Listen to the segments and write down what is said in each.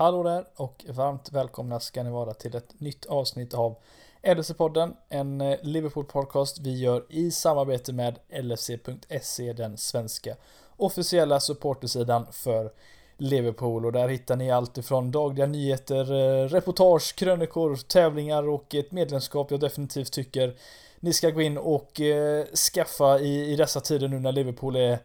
Hallå där och varmt välkomna ska ni vara till ett nytt avsnitt av LFC-podden, en eh, Liverpool-podcast vi gör i samarbete med LFC.se, den svenska officiella supportersidan för Liverpool. Och där hittar ni allt ifrån dagliga nyheter, eh, reportage, krönikor, tävlingar och ett medlemskap jag definitivt tycker ni ska gå in och eh, skaffa i, i dessa tider nu när Liverpool är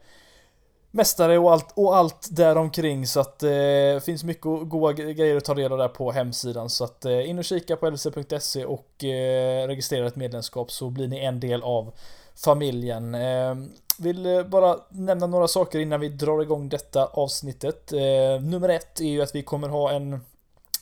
mästare och allt, och allt däromkring så att det eh, finns mycket goda grejer att ta del av där på hemsidan så att eh, in och kika på lc.se och eh, registrera ett medlemskap så blir ni en del av familjen. Ehm, eh, vill bara nämna några saker innan vi drar igång detta avsnittet. Eh, nummer ett är ju att vi kommer ha en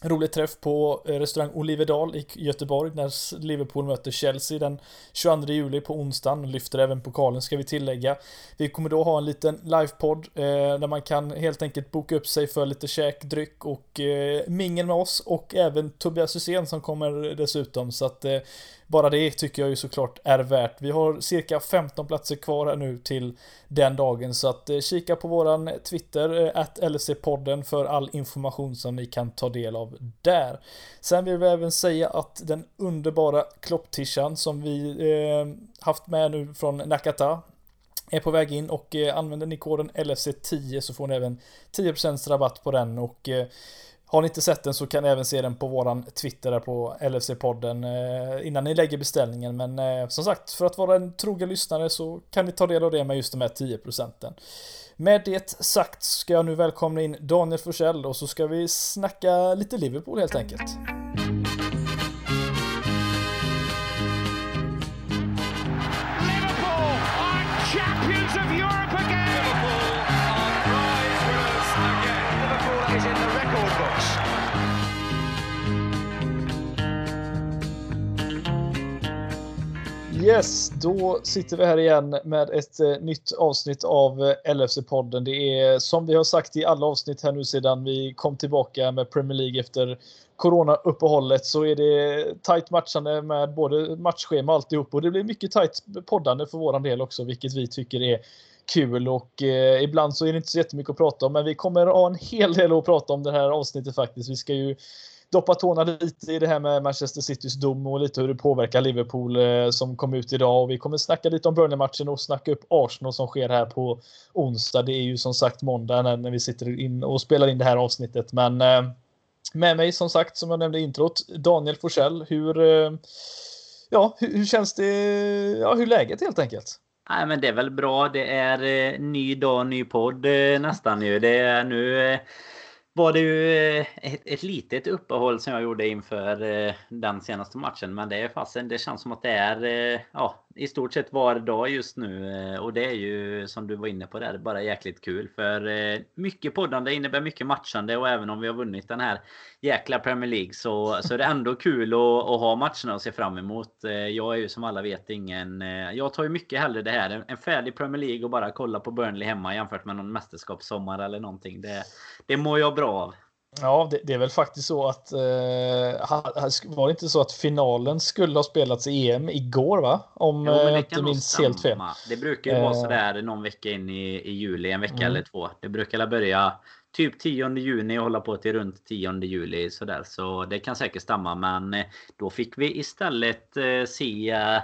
rolig träff på eh, restaurang Oliverdal i Göteborg när Liverpool möter Chelsea den 22 juli på onsdagen. Lyfter även pokalen ska vi tillägga. Vi kommer då ha en liten livepodd eh, där man kan helt enkelt boka upp sig för lite käk, dryck och eh, mingel med oss och även Tobias Hysén som kommer dessutom. Så att eh, bara det tycker jag ju såklart är värt. Vi har cirka 15 platser kvar här nu till den dagen så att eh, kika på våran Twitter, eh, att LC-podden för all information som ni kan ta del av där. Sen vill vi även säga att den underbara klopptishan som vi eh, haft med nu från Nakata är på väg in och eh, använder ni koden LFC10 så får ni även 10% rabatt på den och eh, har ni inte sett den så kan ni även se den på våran Twitter där på LFC-podden eh, innan ni lägger beställningen. Men eh, som sagt, för att vara en trogen lyssnare så kan ni ta del av det med just de här 10% Med det sagt ska jag nu välkomna in Daniel Forsell och så ska vi snacka lite Liverpool helt enkelt. Yes, då sitter vi här igen med ett eh, nytt avsnitt av eh, LFC-podden. Det är som vi har sagt i alla avsnitt här nu sedan vi kom tillbaka med Premier League efter Corona-uppehållet så är det tajt matchande med både matchschema och alltihop och det blir mycket tajt poddande för våran del också, vilket vi tycker är kul och eh, ibland så är det inte så jättemycket att prata om, men vi kommer ha en hel del att prata om det här avsnittet faktiskt. Vi ska ju doppa tårna lite i det här med Manchester Citys dom och lite hur det påverkar Liverpool eh, som kom ut idag. Och vi kommer snacka lite om Burnley-matchen och snacka upp Arsenal som sker här på onsdag. Det är ju som sagt måndag när, vi sitter in och spelar in det här avsnittet. Men eh, med mig som sagt, som jag nämnde i introt, Daniel Forsell. Hur, eh, ja, hur, känns det? Ja, hur är läget helt enkelt? Nej, men det är väl bra. Det är ny dag, ny podd nästan ju. Det är nu var det ju eh, ett, ett litet uppehåll som jag gjorde inför eh, den senaste matchen. Men det är fasen, det känns som att det är eh, ja, i stort sett var dag just nu. Eh, och det är ju som du var inne på där, bara jäkligt kul. För eh, mycket poddande innebär mycket matchande och även om vi har vunnit den här jäkla Premier League så, så är det ändå kul att, att ha matcherna att se fram emot. Eh, jag är ju som alla vet ingen... Jag tar ju mycket hellre det här, en färdig Premier League och bara kolla på Burnley hemma jämfört med någon mästerskapssommar eller någonting. Det, det mår jag bra av. Ja, det, det, är väl faktiskt så att eh, var det inte så att finalen skulle ha spelats i EM igår va? Om jo, jag inte minns helt fel. Det brukar ju eh. vara sådär någon vecka in i, i juli, en vecka mm. eller två. Det brukar börja typ 10 juni och hålla på till runt 10 juli sådär. Så det kan säkert stämma. Men eh, då fick vi istället eh, se eh,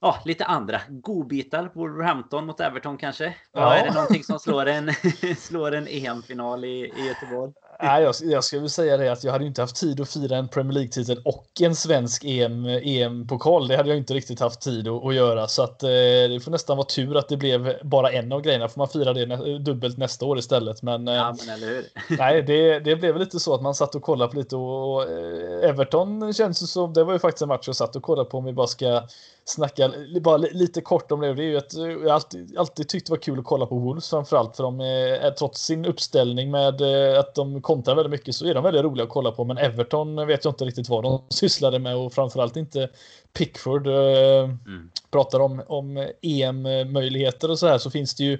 ja, lite andra godbitar. Wolverhampton mot Everton kanske? Ja. Är det någonting som slår en, slår en EM-final i, i Göteborg? Nej, jag, jag skulle säga det att jag hade inte haft tid att fira en Premier League-titel och en svensk EM, EM-pokal. Det hade jag inte riktigt haft tid att, att göra. Så att, eh, det får nästan vara tur att det blev bara en av grejerna. Får man fira det nä dubbelt nästa år istället. Men, eh, ja, men eller hur? nej, det, det blev lite så att man satt och kollade på lite och, och eh, Everton känns som, det var ju faktiskt en match jag satt och kollade på om vi bara ska snacka bara lite kort om det. Det är ju att jag alltid, alltid tyckt det var kul att kolla på Wolves framförallt för de är, trots sin uppställning med att de kontrar väldigt mycket så är de väldigt roliga att kolla på. Men Everton vet jag inte riktigt vad de sysslade med och framförallt inte Pickford. Mm. Pratar om, om EM-möjligheter och så här så finns det ju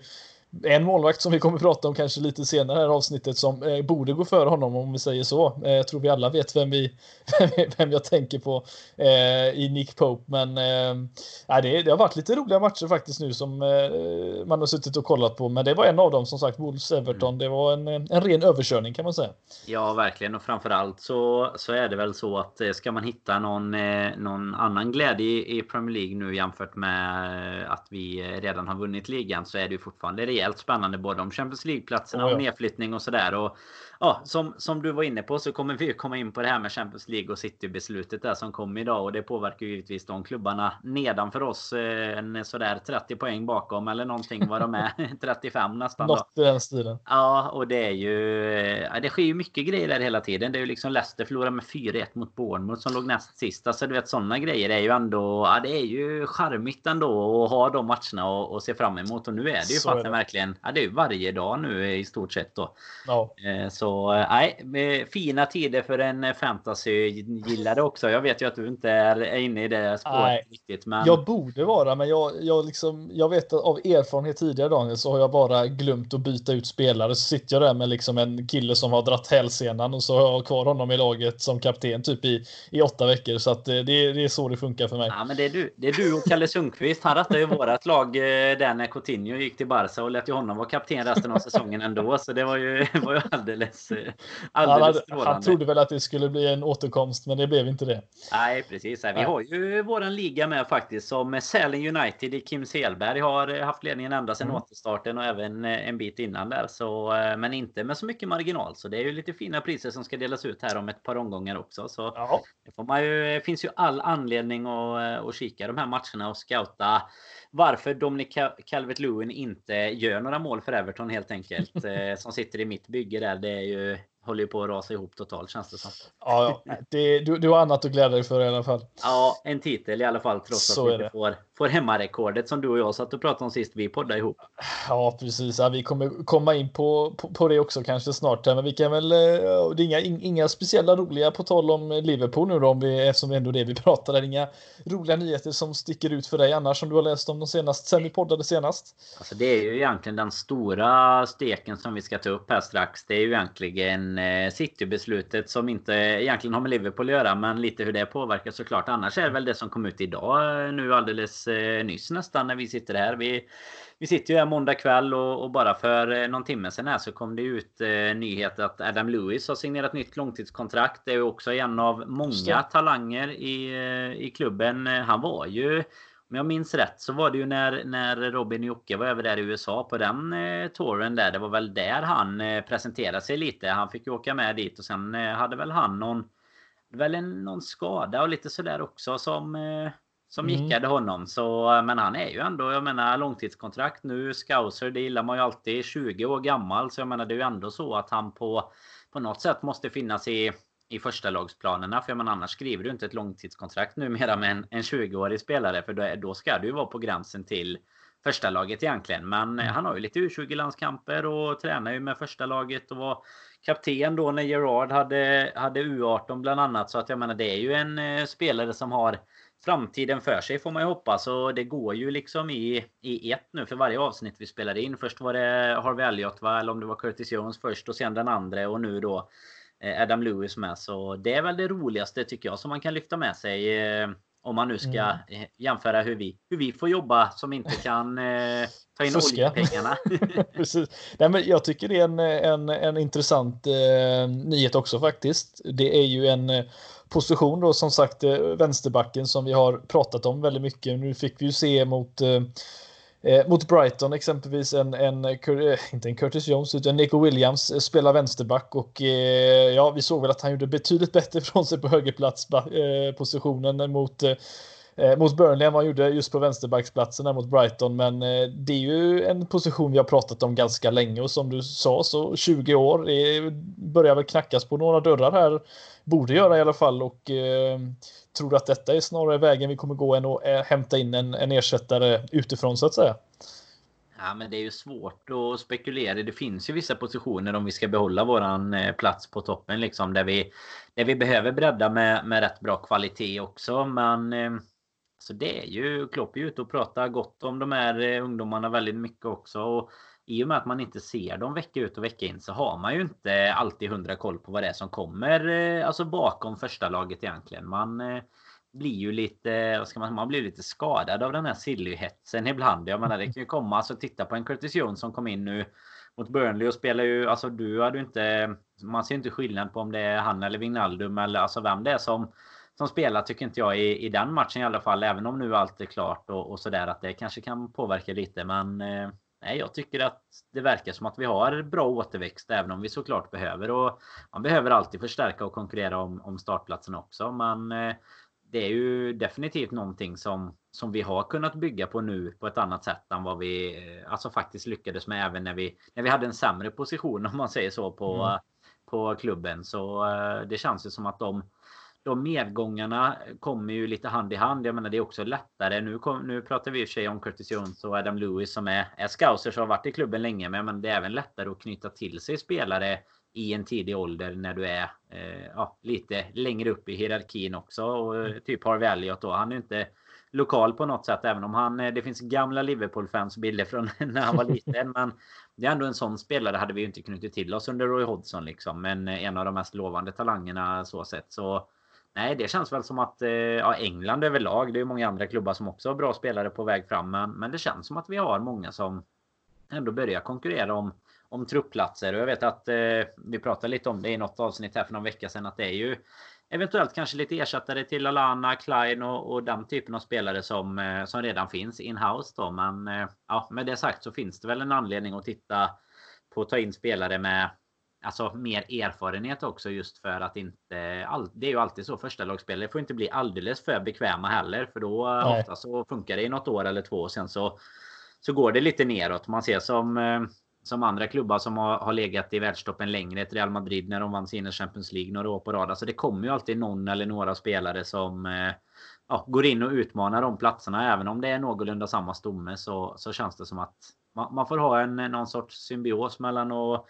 en målvakt som vi kommer prata om kanske lite senare här avsnittet som eh, borde gå före honom om vi säger så. Eh, jag tror vi alla vet vem, vi, vem jag tänker på eh, i Nick Pope. Men eh, det, det har varit lite roliga matcher faktiskt nu som eh, man har suttit och kollat på. Men det var en av dem som sagt, Wolves Everton. Mm. Det var en, en ren överkörning kan man säga. Ja, verkligen. Och framförallt så, så är det väl så att eh, ska man hitta någon, någon annan glädje i, i Premier League nu jämfört med att vi redan har vunnit ligan så är det ju fortfarande rejält spännande både om Champions League-platserna och nedflyttning och sådär. Och ja, som, som du var inne på så kommer vi komma in på det här med Champions League och City-beslutet där som kom idag. Och det påverkar ju givetvis de klubbarna nedanför oss. Eh, en sådär 30 poäng bakom eller någonting vad de är. 35 nästan. Något i den stilen. Ja, och det är ju... Ja, det sker ju mycket grejer där hela tiden. Det är ju liksom Leicester förlorar med 4-1 mot Bournemouth som låg näst sist. Alltså du vet sådana grejer är ju ändå... Ja, det är ju charmigt ändå att ha de matcherna och, och se fram emot. Och nu är det ju faktiskt verkligen... Ja, det är ju varje dag nu i stort sett då. Ja. Eh, så så nej, fina tider för en fantasy-gillare också. Jag vet ju att du inte är inne i det spåret nej, riktigt. Men... Jag borde vara, men jag, jag, liksom, jag vet att av erfarenhet tidigare Daniel så har jag bara glömt att byta ut spelare. Så sitter jag där med liksom en kille som har dratt hälsenan och så har jag kvar honom i laget som kapten typ i, i åtta veckor. Så att det, det är så det funkar för mig. Ja, men det är du, det är du och Kalle Sundqvist. Han rattade ju vårat lag eh, där när Coutinho gick till Barca och lät ju honom vara kapten resten av säsongen ändå. Så det var ju, var ju alldeles alldeles, alldeles han, han trodde väl att det skulle bli en återkomst, men det blev inte det. Nej, precis. Vi har ju våran liga med faktiskt som Sälen United i Kim Selberg har haft ledningen ända sedan mm. återstarten och även eh, en bit innan där. Så, eh, men inte med så mycket marginal. Så det är ju lite fina priser som ska delas ut här om ett par omgångar också. Så ja. det ju, finns ju all anledning att, eh, att kika de här matcherna och scouta varför Dominic Calvert-Lewin inte gör några mål för Everton helt enkelt. Som sitter i mitt bygge där. Det ju håller ju på att rasa ihop totalt känns det som. Ja, det, du, du har annat att glädja dig för i alla fall. Ja, en titel i alla fall trots Så att vi inte får, får hemmarekordet som du och jag satt och pratade om sist vi poddade ihop. Ja, precis. Ja, vi kommer komma in på, på, på, det också kanske snart. Men vi kan väl, eh, det är inga, inga speciella roliga på tal om Liverpool nu då, om vi, eftersom det ändå är det vi pratar. Det är inga roliga nyheter som sticker ut för dig annars som du har läst om de senaste, sen vi poddade senast. Alltså det är ju egentligen den stora steken som vi ska ta upp här strax. Det är ju egentligen Eh, City-beslutet som inte egentligen har med Liverpool att göra men lite hur det påverkar såklart. Annars är det väl det som kom ut idag eh, nu alldeles eh, nyss nästan när vi sitter här. Vi, vi sitter ju här måndag kväll och, och, bara för någon timme sedan här så kom det ut eh, nyhet att Adam Lewis har signerat nytt långtidskontrakt. Det är också en av många talanger i, i klubben. Han var ju om jag minns rätt så var det ju när, när Robin Jocke var över där i USA på den eh, touren där. Det var väl där han eh, presenterade sig lite. Han fick ju åka med dit och sen eh, hade väl han någon väl en, någon skada och lite sådär också som eh, som mm. gickade honom. Så, men han är ju ändå, jag menar långtidskontrakt nu. Scouser, det gillar man ju alltid. 20 år gammal. Så jag menar det är ju ändå så att han på, på något sätt måste finnas i i första lagsplanerna. För man annars skriver du inte ett långtidskontrakt numera med en, en 20-årig spelare. För då, då ska du ju vara på gränsen till första laget egentligen. Men mm. han har ju lite U20-landskamper och tränar ju med första laget och var kapten då när Gerard hade, hade U18 bland annat. Så att jag menar det är ju en eh, spelare som har framtiden för sig får man ju hoppas. Och det går ju liksom i, i ett nu för varje avsnitt vi spelar in. Först var det Harvey Elliot va? Eller om det var Curtis Jones först och sen den andra och nu då Eh, Adam Lewis med. Så det är väl det roligaste tycker jag som man kan lyfta med sig. Eh, om man nu ska mm. Eh, jämföra hur vi, hur vi får jobba som inte kan eh, ta in Fuska. oljepengarna. Precis. Nej, men jag tycker det är en, en, en intressant eh, nyhet också faktiskt. Det är ju en position då som sagt vänsterbacken som vi har pratat om väldigt mycket. Nu fick vi ju se mot eh, mot Brighton exempelvis en, en, eh, inte en Curtis Jones utan Nico Williams eh, spelar vänsterback och eh, ja, vi såg väl att han gjorde betydligt bättre från sig på högerplatspositionen eh, mot eh, eh, mot Burnley än vad han gjorde just på vänsterbacksplatsen mot Brighton. Men eh, det är ju en position vi har pratat om ganska länge och som du sa så 20 år det börjar väl knackas på några dörrar här. Borde göra i alla fall och eh, tror du att detta är snarare vägen vi kommer gå än att eh, hämta in en, en ersättare utifrån så att säga? Ja, men det är ju svårt att spekulera. Det finns ju vissa positioner om vi ska behålla våran plats på toppen liksom där vi där vi behöver bredda med, med rätt bra kvalitet också. Men eh, så det är ju Klopp är ute och pratar gott om de här eh, ungdomarna väldigt mycket också. Och i och med att man inte ser dem vecka ut och vecka in så har man ju inte alltid hundra koll på vad det är som kommer eh, alltså bakom första laget egentligen. Man eh, blir ju lite, vad ska man, man blir lite skadad av den här sillyhetsen ibland. Jag menar det kan ju komma, alltså titta på en Curtis Jones som kom in nu mot Burnley och spelar ju, alltså du hade ju inte, man ser inte skillnad på om det är han eller Wijnaldum eller alltså vem det är som som spelar tycker inte jag i, i den matchen i alla fall. Även om nu allt är klart och, och sådär att det kanske kan påverka lite. Men eh, nej, jag tycker att det verkar som att vi har bra återväxt även om vi såklart behöver. Och man behöver alltid förstärka och konkurrera om, om startplatsen också. Men eh, det är ju definitivt någonting som, som vi har kunnat bygga på nu på ett annat sätt än vad vi eh, alltså faktiskt lyckades med även när vi, när vi hade en sämre position om man säger så på, mm. på klubben. Så det känns ju som att de de medgångarna kommer ju lite hand i hand. Jag menar det är också lättare. Nu, kom, nu pratar vi i och för sig om Curtis Jones och Adam Lewis som är, är scousers och har varit i klubben länge. Men, det är även lättare att knyta till sig spelare i en tidig ålder när du är eh, ja, lite längre upp i hierarkin också. Och, eh, typ Harvey Elliot då. Han är inte lokal på något sätt. Även om han, eh, det finns gamla Liverpool-fans bilder från när han var liten. men det är ändå en sån spelare hade vi inte knutit till oss under Roy Hodgson liksom. Men en av de mest lovande talangerna så sett. Så Nej, det känns väl som att eh, ja, England överlag. Det är många andra klubbar som också har bra spelare på väg fram. Men, men det känns som att vi har många som ändå börjar konkurrera om, om truppplatser. Och jag vet att eh, vi pratade lite om det i något avsnitt här för någon vecka sedan. Att det är ju eventuellt kanske lite ersättare till Alana, Klein och, och den typen av spelare som, eh, som redan finns in-house. Då. Men eh, ja, med det sagt så finns det väl en anledning att titta på att ta in spelare med alltså mer erfarenhet också just för att inte all, det är ju alltid så första lagspelare får inte bli alldeles för bekväma heller för då Nej. ofta så funkar det i något år eller två och sen så så går det lite neråt. Man ser som eh, som andra klubbar som har, har legat i världstoppen längre. Ett Real Madrid när de vann sin Champions League några år på rad. Alltså det kommer ju alltid någon eller några spelare som eh, ja, går in och utmanar de platserna. Även om det är någorlunda samma stomme så, så känns det som att man, man får ha en någon sorts symbios mellan att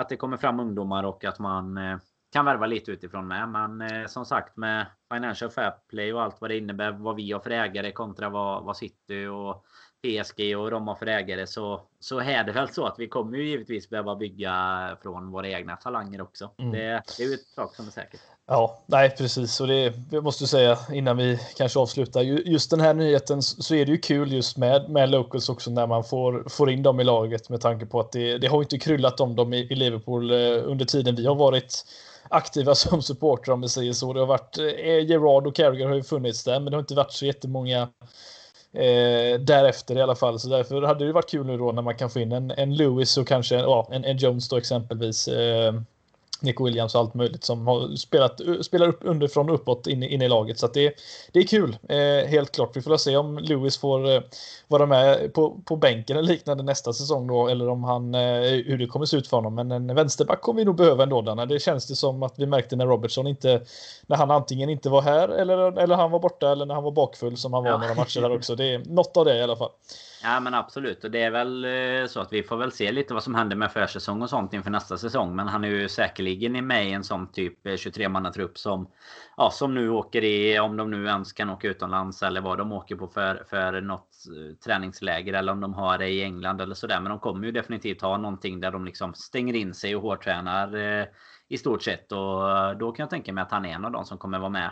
att det kommer fram ungdomar och att man eh, kan värva lite utifrån med. Men eh, som sagt med Financial Fair Play och allt vad det innebär. Vad vi har för ägare kontra vad, vad City och PSG och de har för ägare. Så, så är det väl så att vi kommer ju givetvis behöva bygga från våra egna talanger också. Mm. Det, det är ju ett sak som är säkert. Ja, nej precis. Och det jag måste säga innan vi kanske avslutar. Just den här nyheten så är det ju kul just med, med Locals också när man får, får in dem i laget med tanke på att det, det har inte kryllat om dem i, i Liverpool eh, under tiden vi har varit aktiva som supportrar om vi säger så. Det har varit eh, eh, Gerard och Carragher har ju funnits där, men det har inte varit så jättemånga eh, därefter i alla fall. Så därför hade det varit kul nu då när man kan få in en, en Lewis och kanske ja, en, en Jones då exempelvis. Eh, Nico Williams och allt möjligt som har spelat, spelar upp underifrån och uppåt in, in i laget. Så det, det är kul, eh, helt klart. Vi får se om Lewis får eh, vara med på, på bänken eller liknande nästa säsong då, eller om han, eh, hur det kommer se ut för honom. Men en vänsterback kommer vi nog behöva ändå. Danne. Det känns det som att vi märkte när Robertson inte, när han antingen inte var här eller, eller han var borta eller när han var bakfull som han var ja. några matcher där också. Det är något av det i alla fall. Ja men absolut och det är väl eh, så att vi får väl se lite vad som händer med försäsong och sånt inför nästa säsong. Men han är ju säkerligen med i en sån typ eh, 23 trupp som ja, som nu åker i, om de nu ens kan åka utomlands eller vad de åker på för, för något eh, träningsläger eller om de har det i England eller sådär. Men de kommer ju definitivt ha någonting där de liksom stänger in sig och hårdtränar eh, i stort sett. Och då kan jag tänka mig att han är en av de som kommer vara med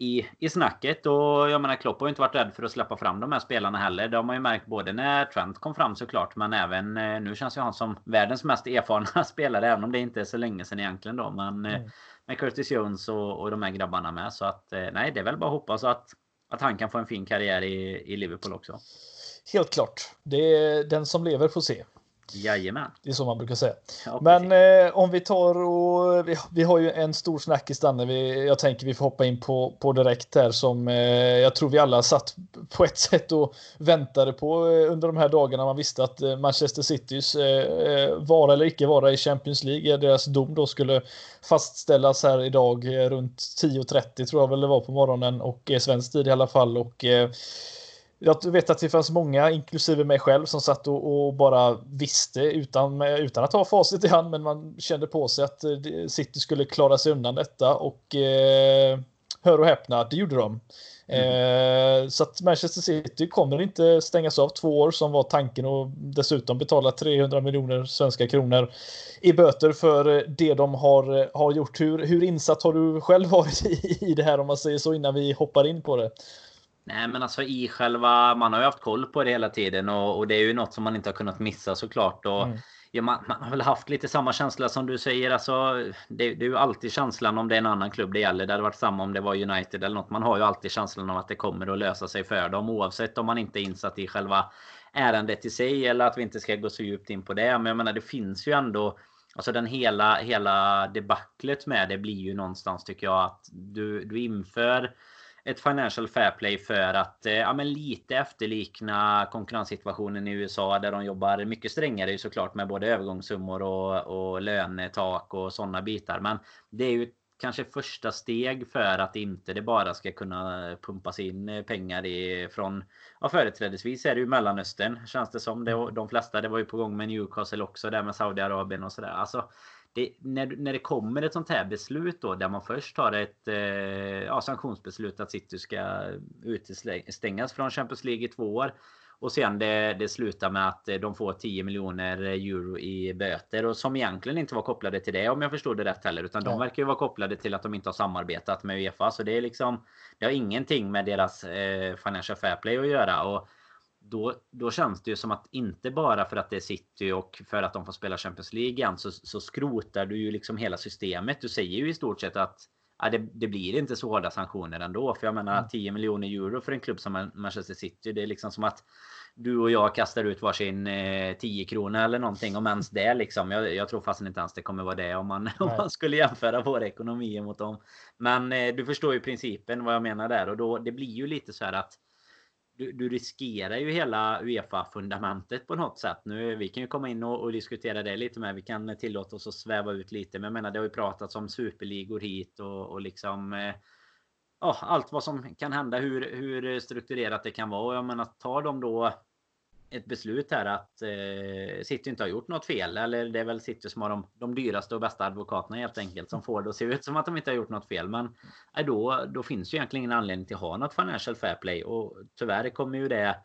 i, i snacket. Och jag menar Klopp har ju inte varit rädd för att släppa fram de här spelarna heller. Det har man ju märkt både när Trent kom fram såklart. Men även eh, nu känns ju han som världens mest erfarna spelare. Även om det inte är så länge sedan egentligen då. Men eh, mm. med Curtis Jones och, och de här grabbarna med. Så att eh, nej, det är väl bara att hoppas att, att han kan få en fin karriär i, i Liverpool också. Helt klart. Det är den som lever får se. Jajamän. Det är så man brukar säga. Ja, Men eh, om vi tar och vi, vi, har ju en stor snackis Danne. Vi, jag tänker vi får hoppa in på, på direkt här som eh, jag tror vi alla satt på ett sätt och väntade på eh, under de här dagarna. Man visste att eh, Manchester Citys eh, eh, vara eller icke vara i Champions League, deras dom då skulle fastställas här idag runt 10.30 tror jag väl det var på morgonen och svensk tid i alla fall. Och jag vet att det fanns många, inklusive mig själv, som satt och, och, bara visste utan, utan att ha facit i hand, men man kände på sig att eh, City skulle klara sig undan detta och eh, hör och häpna, det gjorde de. Mm. Eh, så att Manchester City kommer inte stängas av två år som var tanken och dessutom betala 300 miljoner svenska kronor i böter för det de har, har gjort. Hur, hur insatt har du själv varit i, i det här om man säger så innan vi hoppar in på det? Nej men alltså i själva, man har ju haft koll på det hela tiden och, och det är ju något som man inte har kunnat missa såklart. Och, mm. ja, man, man, har väl haft lite samma känsla som du säger. Alltså, det, det, är ju alltid känslan om det är en annan klubb det gäller. Det hade varit samma om det var United eller något. Man har ju alltid känslan av att det kommer att lösa sig för dem oavsett om man inte är insatt i själva ärendet i sig eller att vi inte ska gå så djupt in på det. Men jag menar det finns ju ändå Alltså den hela, hela debaclet med det blir ju någonstans tycker jag att du, du inför ett Financial Fair Play för att eh, ja, men lite efterlikna konkurrenssituationen i USA där de jobbar mycket strängare såklart med både övergångssummor och, och lönetak och sådana bitar. Men det är ju kanske första steg för att inte det bara ska kunna pumpas in pengar i, från ja, företrädesvis är det ju Mellanöstern känns det som. Det, de flesta, det var ju på gång med Newcastle också där med Saudiarabien och sådär. Alltså, det, när, när det kommer ett sånt här beslut då där man först har ett eh, ja, sanktionsbeslut att City ska utestängas från Champions League i två år. Och sen det, det slutar med att de får 10 miljoner euro i böter och som egentligen inte var kopplade till det om jag förstod det rätt heller. Utan de verkar ju vara kopplade till att de inte har samarbetat med Uefa. Så det är liksom Det har ingenting med deras eh, Financial Fair Play att göra. Och då, då känns det ju som att inte bara för att det är City och för att de får spela Champions League igen så, så skrotar du ju liksom hela systemet. Du säger ju i stort sett att ja, det, det, blir inte så hårda sanktioner ändå. För jag menar mm. 10 miljoner euro för en klubb som Manchester City. Det är liksom som att du och jag kastar ut varsin eh, 10 kronor eller någonting. Om ens det liksom. Jag, jag tror fast inte ens det kommer vara det om man, om man skulle jämföra våra ekonomier mot dem. Men eh, du förstår ju principen vad jag menar där. Och då det blir ju lite så här att du, du riskerar ju hela Uefa-fundamentet på något sätt. Nu, vi kan ju komma in och, och, diskutera det lite mer. Vi kan tillåta oss att sväva ut lite. Men jag menar, det har ju pratats om superligor hit och, och liksom... Eh, ja, allt vad som kan hända, hur, hur strukturerat det kan vara. Och jag menar, tar de då ett beslut här att eh, City inte har gjort något fel. Eller det är väl City som har de, de dyraste och bästa advokaterna helt enkelt. Som får det att se ut som att de inte har gjort något fel. Men eh, då, då finns ju egentligen ingen anledning till att ha något financial fair play. Och tyvärr kommer ju det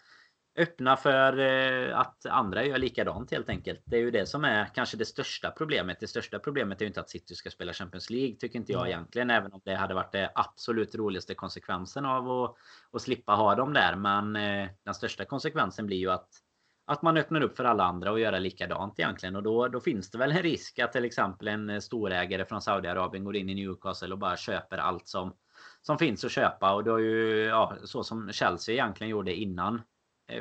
öppna för eh, att andra gör likadant helt enkelt. Det är ju det som är kanske det största problemet. Det största problemet är ju inte att City ska spela Champions League tycker inte jag egentligen. Även om det hade varit det absolut roligaste konsekvensen av att, att slippa ha dem där. Men eh, den största konsekvensen blir ju att att man öppnar upp för alla andra och göra likadant egentligen. Och då, då finns det väl en risk att till exempel en storägare från Saudiarabien går in i Newcastle och bara köper allt som, som finns att köpa. Och då är ju ja, så som Chelsea egentligen gjorde innan Eh,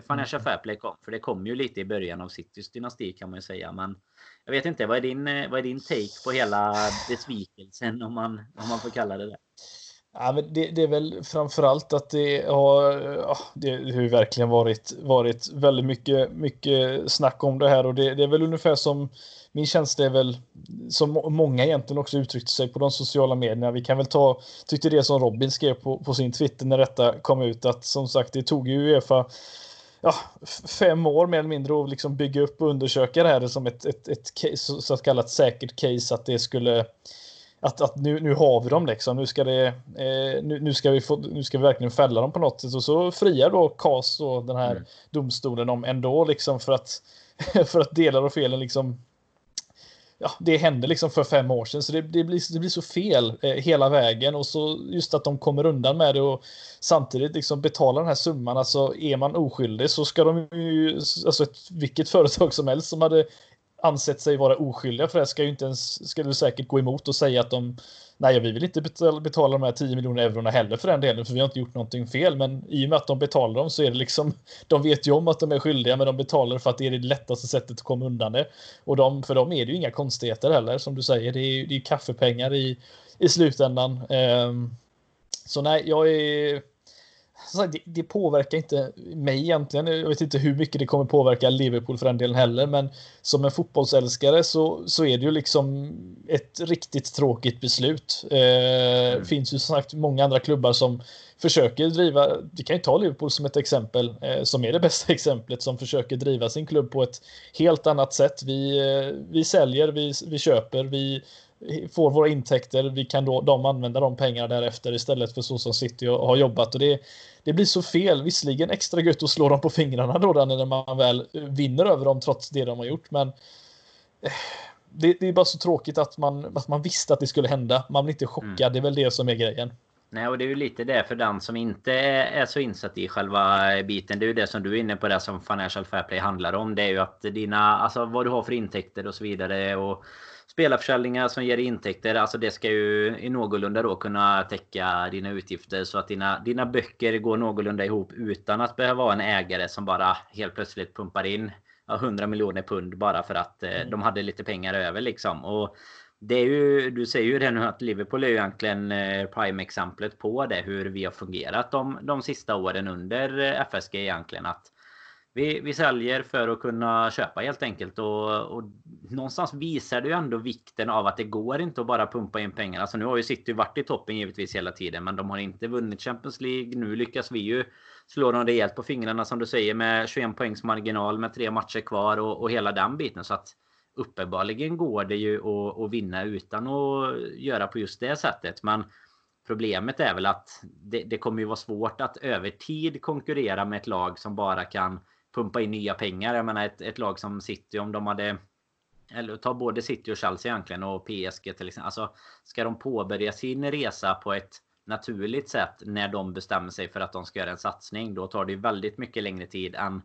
Financial. Fair Play kom. För det kom ju lite i början av Citys dynasti kan man ju säga. Men jag vet inte, vad är din, eh, vad är din take på hela besvikelsen om man, om man får kalla det det? Ja, men det, det är väl framförallt att det har, ja, det har verkligen varit, varit väldigt mycket, mycket snack om det här och det, det är väl ungefär som min känsla är väl som många egentligen också uttryckte sig på de sociala medierna. Vi kan väl ta, tyckte det som Robin skrev på, på sin Twitter när detta kom ut att som sagt det tog ju Uefa ja, fem år mer eller mindre att liksom bygga upp och undersöka det här som ett, ett, ett case, så kallat säkert case att det skulle att, att nu, nu har vi dem liksom. Nu ska, det, eh, nu, nu, ska vi få, nu ska vi verkligen fälla dem på något sätt. Och så friar då KAS och den här mm. domstolen om ändå liksom för att, för att delar av felen liksom ja, det hände liksom för fem år sedan så det, det, blir, det blir så fel eh, hela vägen och så just att de kommer undan med det och samtidigt liksom betalar den här summan. Alltså är man oskyldig så ska de ju, alltså ett, vilket företag som helst som hade ansett sig vara oskyldiga för det ska ju inte ens, ska du säkert gå emot och säga att de nej, vi vill inte betala, betala de här 10 miljoner eurona heller för den delen, för vi har inte gjort någonting fel. Men i och med att de betalar dem så är det liksom, de vet ju om att de är skyldiga, men de betalar för att det är det lättaste sättet att komma undan det. Och de, för dem är det ju inga konstigheter heller, som du säger. Det är ju kaffepengar i, i slutändan. Um, så nej, jag är det, det, påverkar inte mig egentligen. Jag vet inte hur mycket det kommer påverka Liverpool för den delen heller, men som en fotbollsälskare så, så är det ju liksom ett riktigt tråkigt beslut. Eh, mm. finns ju som sagt många andra klubbar som försöker driva, vi kan ju ta Liverpool som ett exempel, eh, som är det bästa exemplet, som försöker driva sin klubb på ett helt annat sätt. Vi, eh, vi säljer, vi, vi köper, vi får våra intäkter, vi kan då de använda de pengarna därefter istället för så som City har jobbat och det, det blir så fel. Visserligen extra gött att slå dem på fingrarna då när man väl vinner över dem trots det de har gjort, men eh, det, det, är bara så tråkigt att man, att man visste att det skulle hända. Man blir inte chockad, mm. det är väl det som är grejen. Nej, och det är ju lite det för den som inte är så insatt i själva biten. Det är ju det som du är inne på, det som Financial Fair Play handlar om. Det är ju att dina, alltså vad du har för intäkter och så vidare. Och spelarförsäljningar som ger intäkter, alltså det ska ju i någorlunda då kunna täcka dina utgifter så att dina, dina böcker går någorlunda ihop utan att behöva vara en ägare som bara helt plötsligt pumpar in 100 miljoner pund bara för att eh, mm. de hade lite pengar över liksom. Och det är ju, du säger ju det nu att Liverpool är ju egentligen eh, prime-exemplet på det. Hur vi har fungerat de, de sista åren under eh, FSG egentligen. Att vi, vi säljer för att kunna köpa helt enkelt. Och, och någonstans visar det ju ändå vikten av att det går inte att bara pumpa in pengar. Alltså nu har ju City varit i toppen givetvis hela tiden. Men de har inte vunnit Champions League. Nu lyckas vi ju slå dem rejält på fingrarna som du säger med 21 poängs marginal med tre matcher kvar och, och hela den biten. Så att uppenbarligen går det ju att, att vinna utan att göra på just det sättet. Men problemet är väl att det, det kommer ju vara svårt att över tid konkurrera med ett lag som bara kan pumpa in nya pengar. Jag menar ett, ett lag som City om de hade eller ta både City och Chelsea egentligen och PSG till exempel. Alltså ska de påbörja sin resa på ett naturligt sätt när de bestämmer sig för att de ska göra en satsning. Då tar det väldigt mycket längre tid än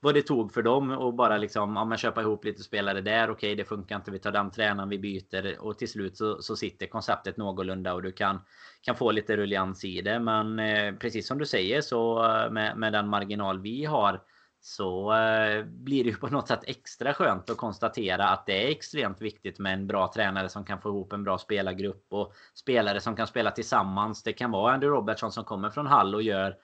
vad det tog för dem och bara liksom ja, men köpa ihop lite spelare där. Okej, okay, det funkar inte. Vi tar den tränaren, vi byter och till slut så, så sitter konceptet någorlunda och du kan kan få lite rullians i det. Men eh, precis som du säger så eh, med, med den marginal vi har så eh, blir det ju på något sätt extra skönt att konstatera att det är extremt viktigt med en bra tränare som kan få ihop en bra spelargrupp och spelare som kan spela tillsammans. Det kan vara Andy Robertson som kommer från Hall och gör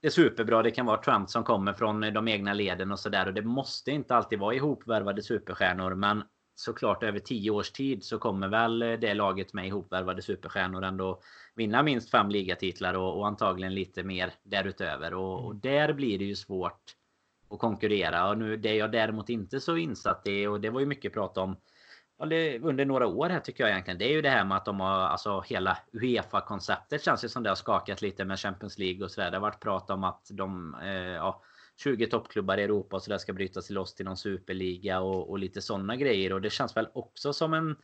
det superbra. Det kan vara Trump som kommer från de egna leden och sådär. Och det måste inte alltid vara ihopvärvade superstjärnor. Men såklart över tio års tid så kommer väl det laget med ihopvärvade superstjärnor ändå vinna minst fem ligatitlar och, och antagligen lite mer därutöver. Och, och där blir det ju svårt att konkurrera. Och nu, det jag däremot inte så insatt i och det var ju mycket prat om under några år här tycker jag egentligen. Det är ju det här med att de har alltså hela Uefa-konceptet känns ju som det har skakat lite med Champions League och sådär. Det har varit prat om att de eh, ja, 20 toppklubbar i Europa och sådär ska bryta sig loss till någon superliga och, och lite sådana grejer. Och det känns väl också som en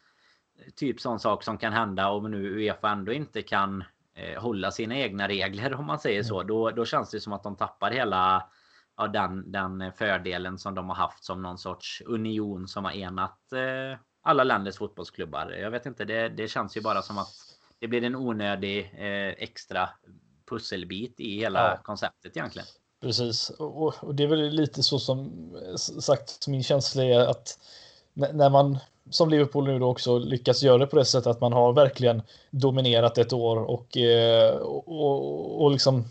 typ sån sak som kan hända om nu Uefa ändå inte kan eh, hålla sina egna regler om man säger så. Mm. Då, då känns det som att de tappar hela ja, den, den fördelen som de har haft som någon sorts union som har enat eh, alla länders fotbollsklubbar. Jag vet inte, det, det känns ju bara som att det blir en onödig eh, extra pusselbit i hela ja. konceptet egentligen. Precis, och, och, det är väl lite så som sagt min känsla är att när man som Liverpool nu då också lyckas göra det på det sättet att man har verkligen dominerat ett år och, eh, och, och, och liksom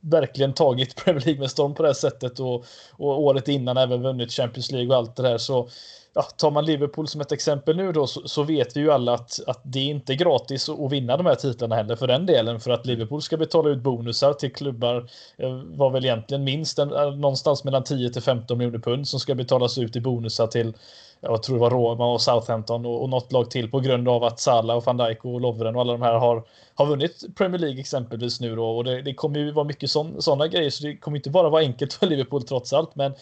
verkligen tagit Premier League med storm på det här sättet och, och året innan även vunnit Champions League och allt det där. Så ja, tar man Liverpool som ett exempel nu då så, så, vet vi ju alla att, att det är inte gratis att vinna de här titlarna heller för den delen för att Liverpool ska betala ut bonusar till klubbar eh, var väl egentligen minst en, eh, någonstans mellan 10 till 15 miljoner pund som ska betalas ut i bonusar till jag tror det var Roma och Southampton och, och något lag till på grund av att Salah och van Dijk och Lovren och alla de här har, har vunnit Premier League exempelvis nu då. Och det, det kommer ju vara mycket sådana grejer så det kommer inte bara vara enkelt för Liverpool trots allt men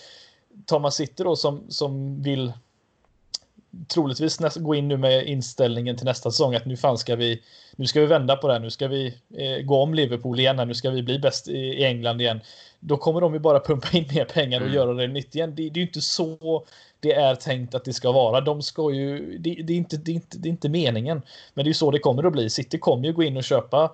tar man City då som, som vill troligtvis nästa, gå in nu med inställningen till nästa säsong att nu fan ska vi nu ska vi vända på det här, nu ska vi eh, gå om Liverpool igen, här, nu ska vi bli bäst i, i, England igen. Då kommer de ju bara pumpa in mer pengar och mm. göra det nytt igen. Det, det är ju inte så det är tänkt att det ska vara. De ska ju, det, det, är inte, det, är inte, det är inte meningen. Men det är ju så det kommer att bli. City kommer ju gå in och köpa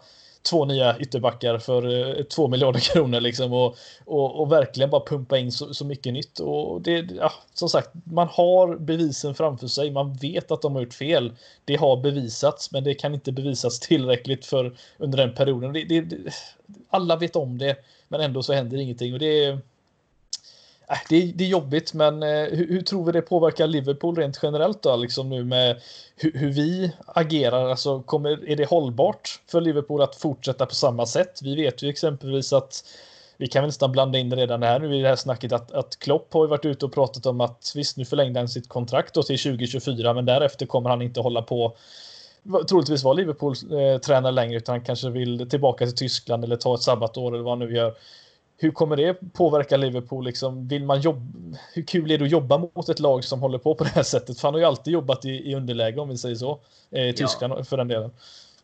två nya ytterbackar för eh, två miljarder kronor liksom och, och, och, verkligen bara pumpa in så, så mycket nytt. Och det, ja, som sagt, man har bevisen framför sig. Man vet att de har gjort fel. Det har bevisats, men det kan inte bevisas tillräckligt för under den perioden. Det, det, alla vet om det, men ändå så händer ingenting och det är Äh, det, är, det är jobbigt, men eh, hur, hur, tror vi det påverkar Liverpool rent generellt då, liksom nu med hur, hur, vi agerar? Alltså, kommer, är det hållbart för Liverpool att fortsätta på samma sätt? Vi vet ju exempelvis att vi kan väl nästan blanda in det redan här nu i det här snacket att, att Klopp har ju varit ute och pratat om att visst, nu förlängde han sitt kontrakt då till 2024, men därefter kommer han inte hålla på troligtvis vara Liverpool-tränare eh, längre, utan han kanske vill tillbaka till Tyskland eller ta ett sabbatår eller vad han nu gör. Hur kommer det påverka Liverpool? Liksom, vill man jobba, hur kul är det att jobba mot ett lag som håller på på det här sättet? För han har ju alltid jobbat i, i underläge om vi säger så. Eh, I Tyskland ja. för den delen.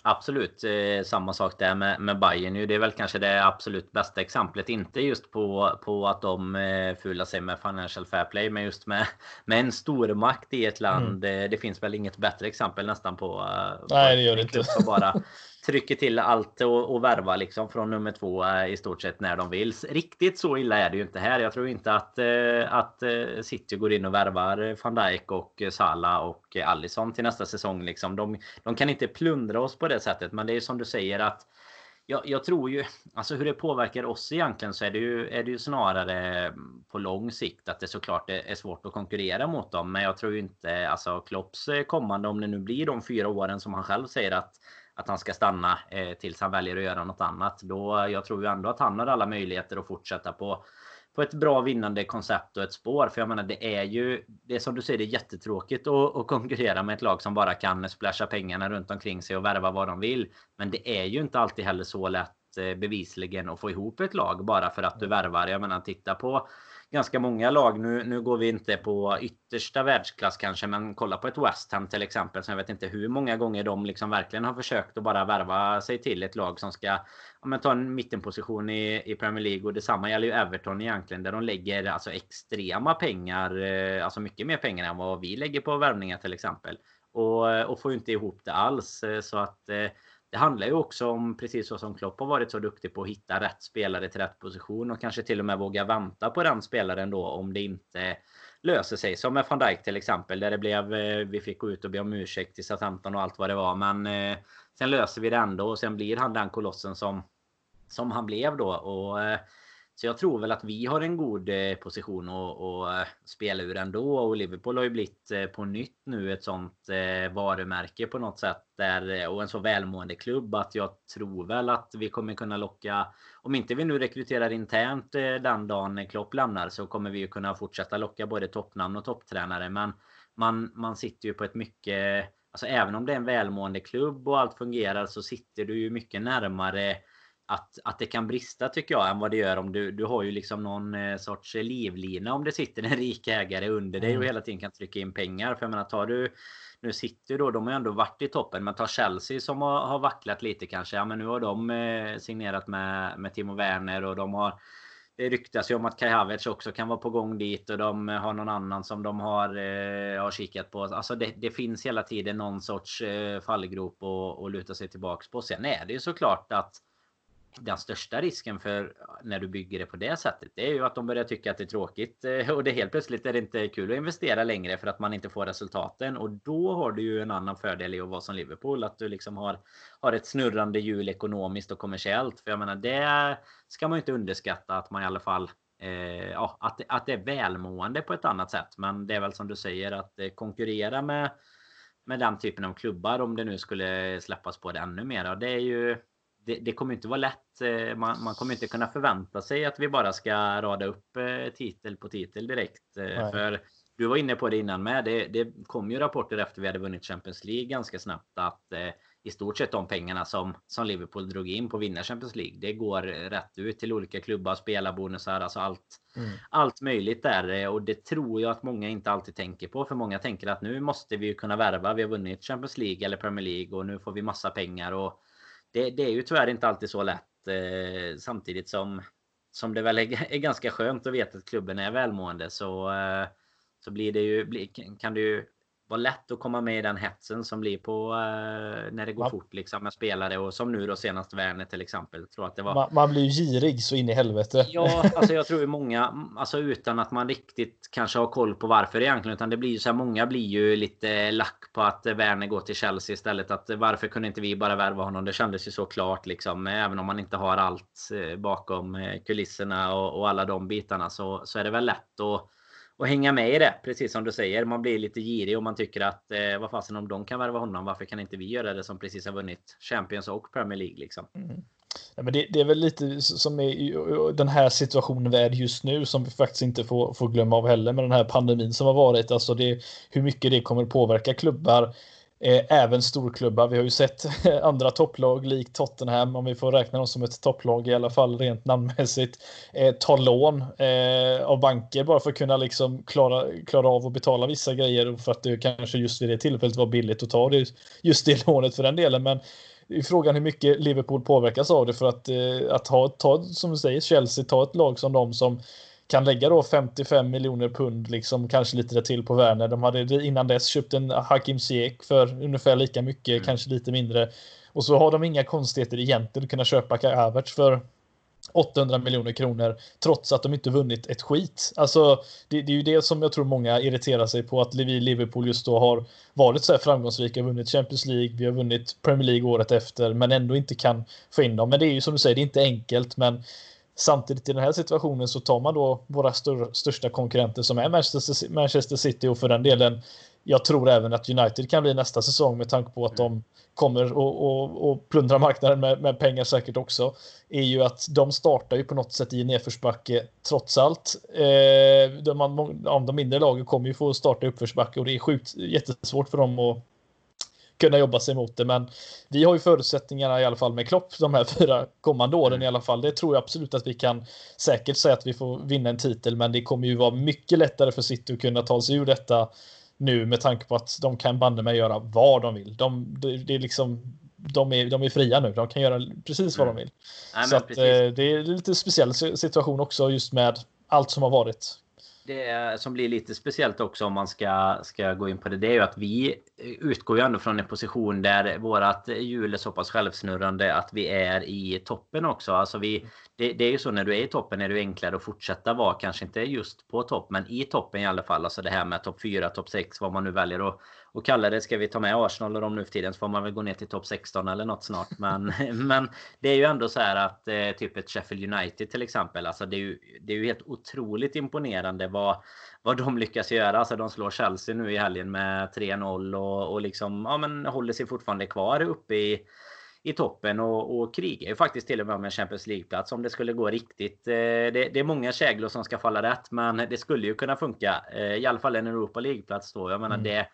Absolut, eh, samma sak där med, med Bayern. Det är väl kanske det absolut bästa exemplet. Inte just på, på att de eh, fular sig med Financial Fair Play, men just med, med en stormakt i ett land. Mm. Eh, det finns väl inget bättre exempel nästan på, Nej, det gör det inte. Som bara trycker till allt och, och värvar liksom från nummer två eh, i stort sett när de vill. Riktigt så illa är det ju inte här. Jag tror inte att, eh, att eh, City går in och värvar van Dijk och Salah och Allison till nästa säsong. Liksom. De, de kan inte plundra oss på det sättet. Men det är som du säger att jag, jag, tror ju, alltså hur det påverkar oss egentligen så är det ju, är det ju snarare mm, på lång sikt att det såklart är, är svårt att konkurrera mot dem. Men jag tror ju inte, alltså Klopps kommande, om det nu blir de fyra åren som han själv säger att att han ska stanna eh, tills han väljer att göra något annat. Då, jag tror ju ändå att han har alla möjligheter att fortsätta på, på ett bra vinnande koncept och ett spår. För jag menar, det är ju, det är som du säger, det är jättetråkigt att, att konkurrera med ett lag som bara kan splasha pengarna runt omkring sig och värva vad de vill. Men det är ju inte alltid heller så lätt eh, bevisligen att få ihop ett lag bara för att du värvar. Jag menar, titta på ganska många lag. Nu, nu går vi inte på yttersta världsklass kanske, men kolla på ett West Ham till exempel. Så jag vet inte hur många gånger de liksom verkligen har försökt att bara värva sig till ett lag som ska ja, men ta en mittenposition i, i Premier League. Och detsamma gäller ju Everton egentligen, där de lägger alltså extrema pengar, eh, alltså mycket mer pengar än vad vi lägger på värvningar till exempel. Och, och får inte ihop det alls. Eh, så att eh, det handlar ju också om, precis så som Klopp har varit så duktig på att hitta rätt spelare till rätt position och kanske till och med våga vänta på den spelaren då om det inte löser sig. Som med van Dijk till exempel där det blev, eh, vi fick gå ut och be om ursäkt till Southampton och allt vad det var. Men eh, sen löser vi det ändå och sen blir han den kolossen som, som han blev då. Och eh, så jag tror väl att vi har en god eh, position att eh, spela ur ändå. Och Liverpool har ju blivit eh, på nytt nu ett sånt varumärke på något sätt. Där, och en så välmående klubb att jag tror väl att vi kommer kunna locka. Om inte vi nu rekryterar internt den dagen Klopp lämnar så kommer vi ju kunna fortsätta locka både toppnamn och topptränare. Men man, man sitter ju på ett mycket Alltså även om det är en välmående klubb och allt fungerar så sitter du ju mycket närmare att, att det kan brista tycker jag än vad det gör om du, du har ju liksom någon eh, sorts livlina om det sitter en rik ägare under dig och mm. hela tiden kan trycka in pengar. För jag menar tar du nu sitter då, de har ändå varit i toppen, men ta Chelsea som har, har vacklat lite kanske. Ja, men nu har de eh, signerat med, med Timo Werner och de har det ryktas ju om att Kai Havertz också kan vara på gång dit och de har någon annan som de har, eh, har kikat på. Alltså det, det, finns hela tiden någon sorts eh, fallgrop och, luta sig tillbaks på. Sen är det ju såklart att den största risken för när du bygger det på det sättet det är ju att de börjar tycka att det är tråkigt eh, och det helt plötsligt är det inte kul att investera längre för att man inte får resultaten. Och då har du ju en annan fördel i att vara som Liverpool att du liksom har har ett snurrande hjul ekonomiskt och kommersiellt. För jag menar det ska man ju inte underskatta att man i alla fall eh, ja, att, att det är välmående på ett annat sätt. Men det är väl som du säger att eh, konkurrera med med den typen av klubbar om det nu skulle släppas på det ännu mer. Det är ju det, det, kommer inte vara lätt. Eh, man, man, kommer inte kunna förvänta sig att vi bara ska rada upp eh, titel på titel direkt. Eh, Nej. För du var inne på det innan med. Det, det kom ju rapporter efter vi hade vunnit Champions League ganska snabbt att eh, i stort sett de pengarna som, som Liverpool drog in på att vinna Champions League. Det går rätt ut till olika klubbar, spelarbonusar, alltså allt, mm. allt möjligt där. Och det tror jag att många inte alltid tänker på. För många tänker att nu måste vi kunna värva. Vi har vunnit Champions League eller Premier League och nu får vi massa pengar. Och det, det, är ju tyvärr inte alltid så lätt. Eh, samtidigt som, som det väl är, är, ganska skönt att veta att klubben är välmående så, eh, så blir det ju, blir, kan det ju var lätt att komma med i den hetsen som blir på uh, när det går ja. fort liksom med spelare och som nu då senast Werner till exempel. Tror att det var... man, man blir girig så in i helvete. Ja, alltså jag tror ju många, alltså utan att man riktigt kanske har koll på varför egentligen, utan det blir ju så här, många blir ju lite lack på att Werner går till Chelsea istället. Att varför kunde inte vi bara värva honom? Det kändes ju så klart liksom, även om man inte har allt eh, bakom eh, kulisserna och, och alla de bitarna så, så är det väl lätt att och hänga med i det. Precis som du säger. Man blir lite girig och man tycker att eh, vad fasen om de kan värva honom. Varför kan inte vi göra det som precis har vunnit Champions och Premier League liksom? Mm. Ja, men det, det, är väl lite som är den här situationen vi är just nu som vi faktiskt inte får, får glömma av heller med den här pandemin som har varit. Alltså det, hur mycket det kommer påverka klubbar. Eh, även storklubbar. Vi har ju sett andra topplag likt Tottenham, om vi får räkna dem som ett topplag i alla fall rent namnmässigt, eh, ta lån eh, av banker bara för att kunna liksom klara, klara av att betala vissa grejer för att det kanske just vid det tillfället var billigt att ta det, just det lånet för den delen. Men frågan hur mycket Liverpool påverkas av det för att, eh, att ha, ta, som du säger, Chelsea, ta ett lag som de som kan lägga då 55 miljoner pund, liksom kanske lite där till på Werner. De hade innan dess köpt en Hakim Ziyech för ungefär lika mycket, mm. kanske lite mindre. Och så har de inga konstigheter egentligen att kunna köpa Kai Havertz för 800 miljoner kronor trots att de inte vunnit ett skit. Alltså, det, det, är ju det som jag tror många irriterar sig på att vi Liverpool just då har varit så här framgångsrika, vunnit Champions League, vi har vunnit Premier League året efter, men ändå inte kan få in dem. Men det är ju som du säger, det är inte enkelt, men Samtidigt i den här situationen så tar man då våra stör, största konkurrenter som är Manchester, Manchester City och för den delen jag tror även att United kan bli nästa säsong med tanke på att de kommer och, och, och plundra marknaden med, med, pengar säkert också. Är ju att de startar ju på något sätt i nedförsbacke trots allt. Eh, de, de mindre lagen kommer ju få starta uppförsbacke och det är sjukt jättesvårt för dem att kunna jobba sig mot det. Men vi har ju förutsättningarna i alla fall med Klopp de här fyra kommande åren mm. i alla fall. Det tror jag absolut att vi kan säkert säga att vi får vinna en titel, men det kommer ju vara mycket lättare för City att kunna ta sig ur detta nu med tanke på att de kan banne mig göra vad de vill. De, det, det är liksom de är, de är fria nu. De kan göra precis vad mm. de vill. Nej, så att, eh, det är lite speciell situation också just med allt som har varit det som blir lite speciellt också om man ska, ska gå in på det, det är ju att vi utgår ju ändå från en position där vårat hjul är så pass självsnurrande att vi är i toppen också. Alltså vi, det, det, är ju så när du är i toppen är det enklare att fortsätta vara, kanske inte just på topp, men i toppen i alla fall. Alltså det här med topp 4, topp 6, vad man nu väljer att och kalla det. Ska vi ta med Arsenal och dem nu för tiden så får man väl gå ner till topp 16 eller något snart. Men, men det är ju ändå så här att eh, typ ett Sheffield United till exempel. Alltså det är ju, det är ju helt otroligt imponerande vad, vad de lyckas göra. Alltså de slår Chelsea nu i helgen med 3-0 och, och liksom ja, men håller sig fortfarande kvar uppe i i toppen och, och krigar ju faktiskt till och med om en Champions League-plats om det skulle gå riktigt. Eh, det, det, är många käglor som ska falla rätt, men det skulle ju kunna funka. Eh, I alla fall en Europa League-plats då. Jag menar mm. det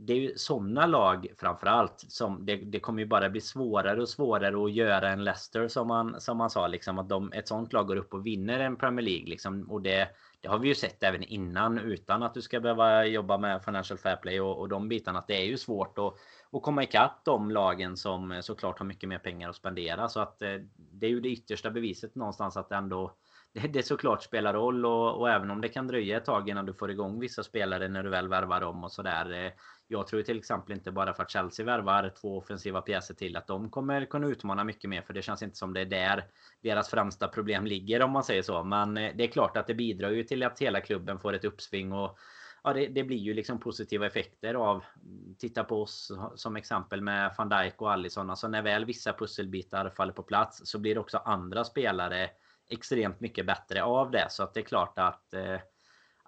det är ju sådana lag framförallt som det, det kommer ju bara bli svårare och svårare att göra en Leicester som man som man sa liksom att de ett sådant lag går upp och vinner en Premier League liksom. Och det det har vi ju sett även innan utan att du ska behöva jobba med Financial Fair Play och, och de bitarna att det är ju svårt att, att komma ikapp de lagen som såklart har mycket mer pengar att spendera. Så att eh, det är ju det yttersta beviset någonstans att ändå det, det såklart spelar roll och, och, även om det kan dröja ett tag innan du får igång vissa spelare när du väl värvar dem och sådär eh, jag tror till exempel inte bara för att Chelsea värvar två offensiva pjäser till att de kommer kunna utmana mycket mer för det känns inte som det är där deras främsta problem ligger om man säger så. Men eh, det är klart att det bidrar ju till att hela klubben får ett uppsving och ja, det, det, blir ju liksom positiva effekter av mm, titta på oss som exempel med van Dijk och Alisson. Alltså när väl vissa pusselbitar faller på plats så blir också andra spelare extremt mycket bättre av det. Så att det är klart att eh,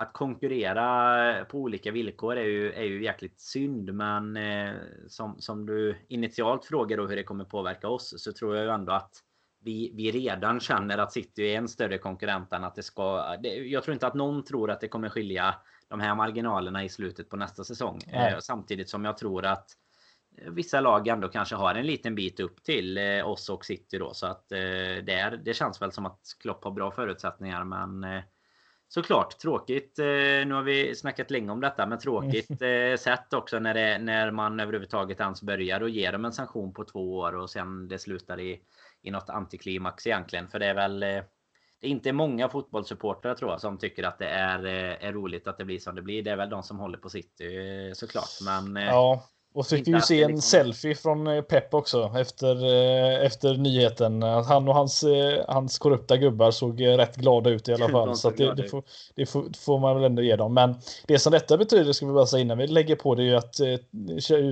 att konkurrera på olika villkor är ju, är ju jäkligt synd. Men eh, som, som du initialt frågar då hur det kommer påverka oss så tror jag ju ändå att vi, vi redan känner att City är en större konkurrent än att det ska... Det, jag tror inte att någon tror att det kommer skilja de här marginalerna i slutet på nästa säsong. Eh, samtidigt som jag tror att vissa lag ändå kanske har en liten bit upp till eh, oss och City då. Så att eh, det, känns väl som att Klopp har bra förutsättningar. Men såklart tråkigt. Eh, nu har vi snackat länge om detta, men tråkigt mm. eh, sätt också när, det, när man överhuvudtaget ens börjar och ger dem en sanktion på två år och sen det slutar i, i något antiklimax egentligen. För det är väl eh, det är inte många fotbollssupportrar tror jag som tycker att det är, är roligt att det blir som det blir. Det är väl de som håller på City såklart. Men ja. Och fick vi ju se en liksom... selfie från eh, Pep också efter, eh, efter nyheten. Han och hans, eh, hans korrupta gubbar såg rätt glada ut i alla fall. så det, det, får, det får, får, man väl ändå ge dem. Men det som detta betyder, ska vi bara säga innan vi lägger på det, är ju att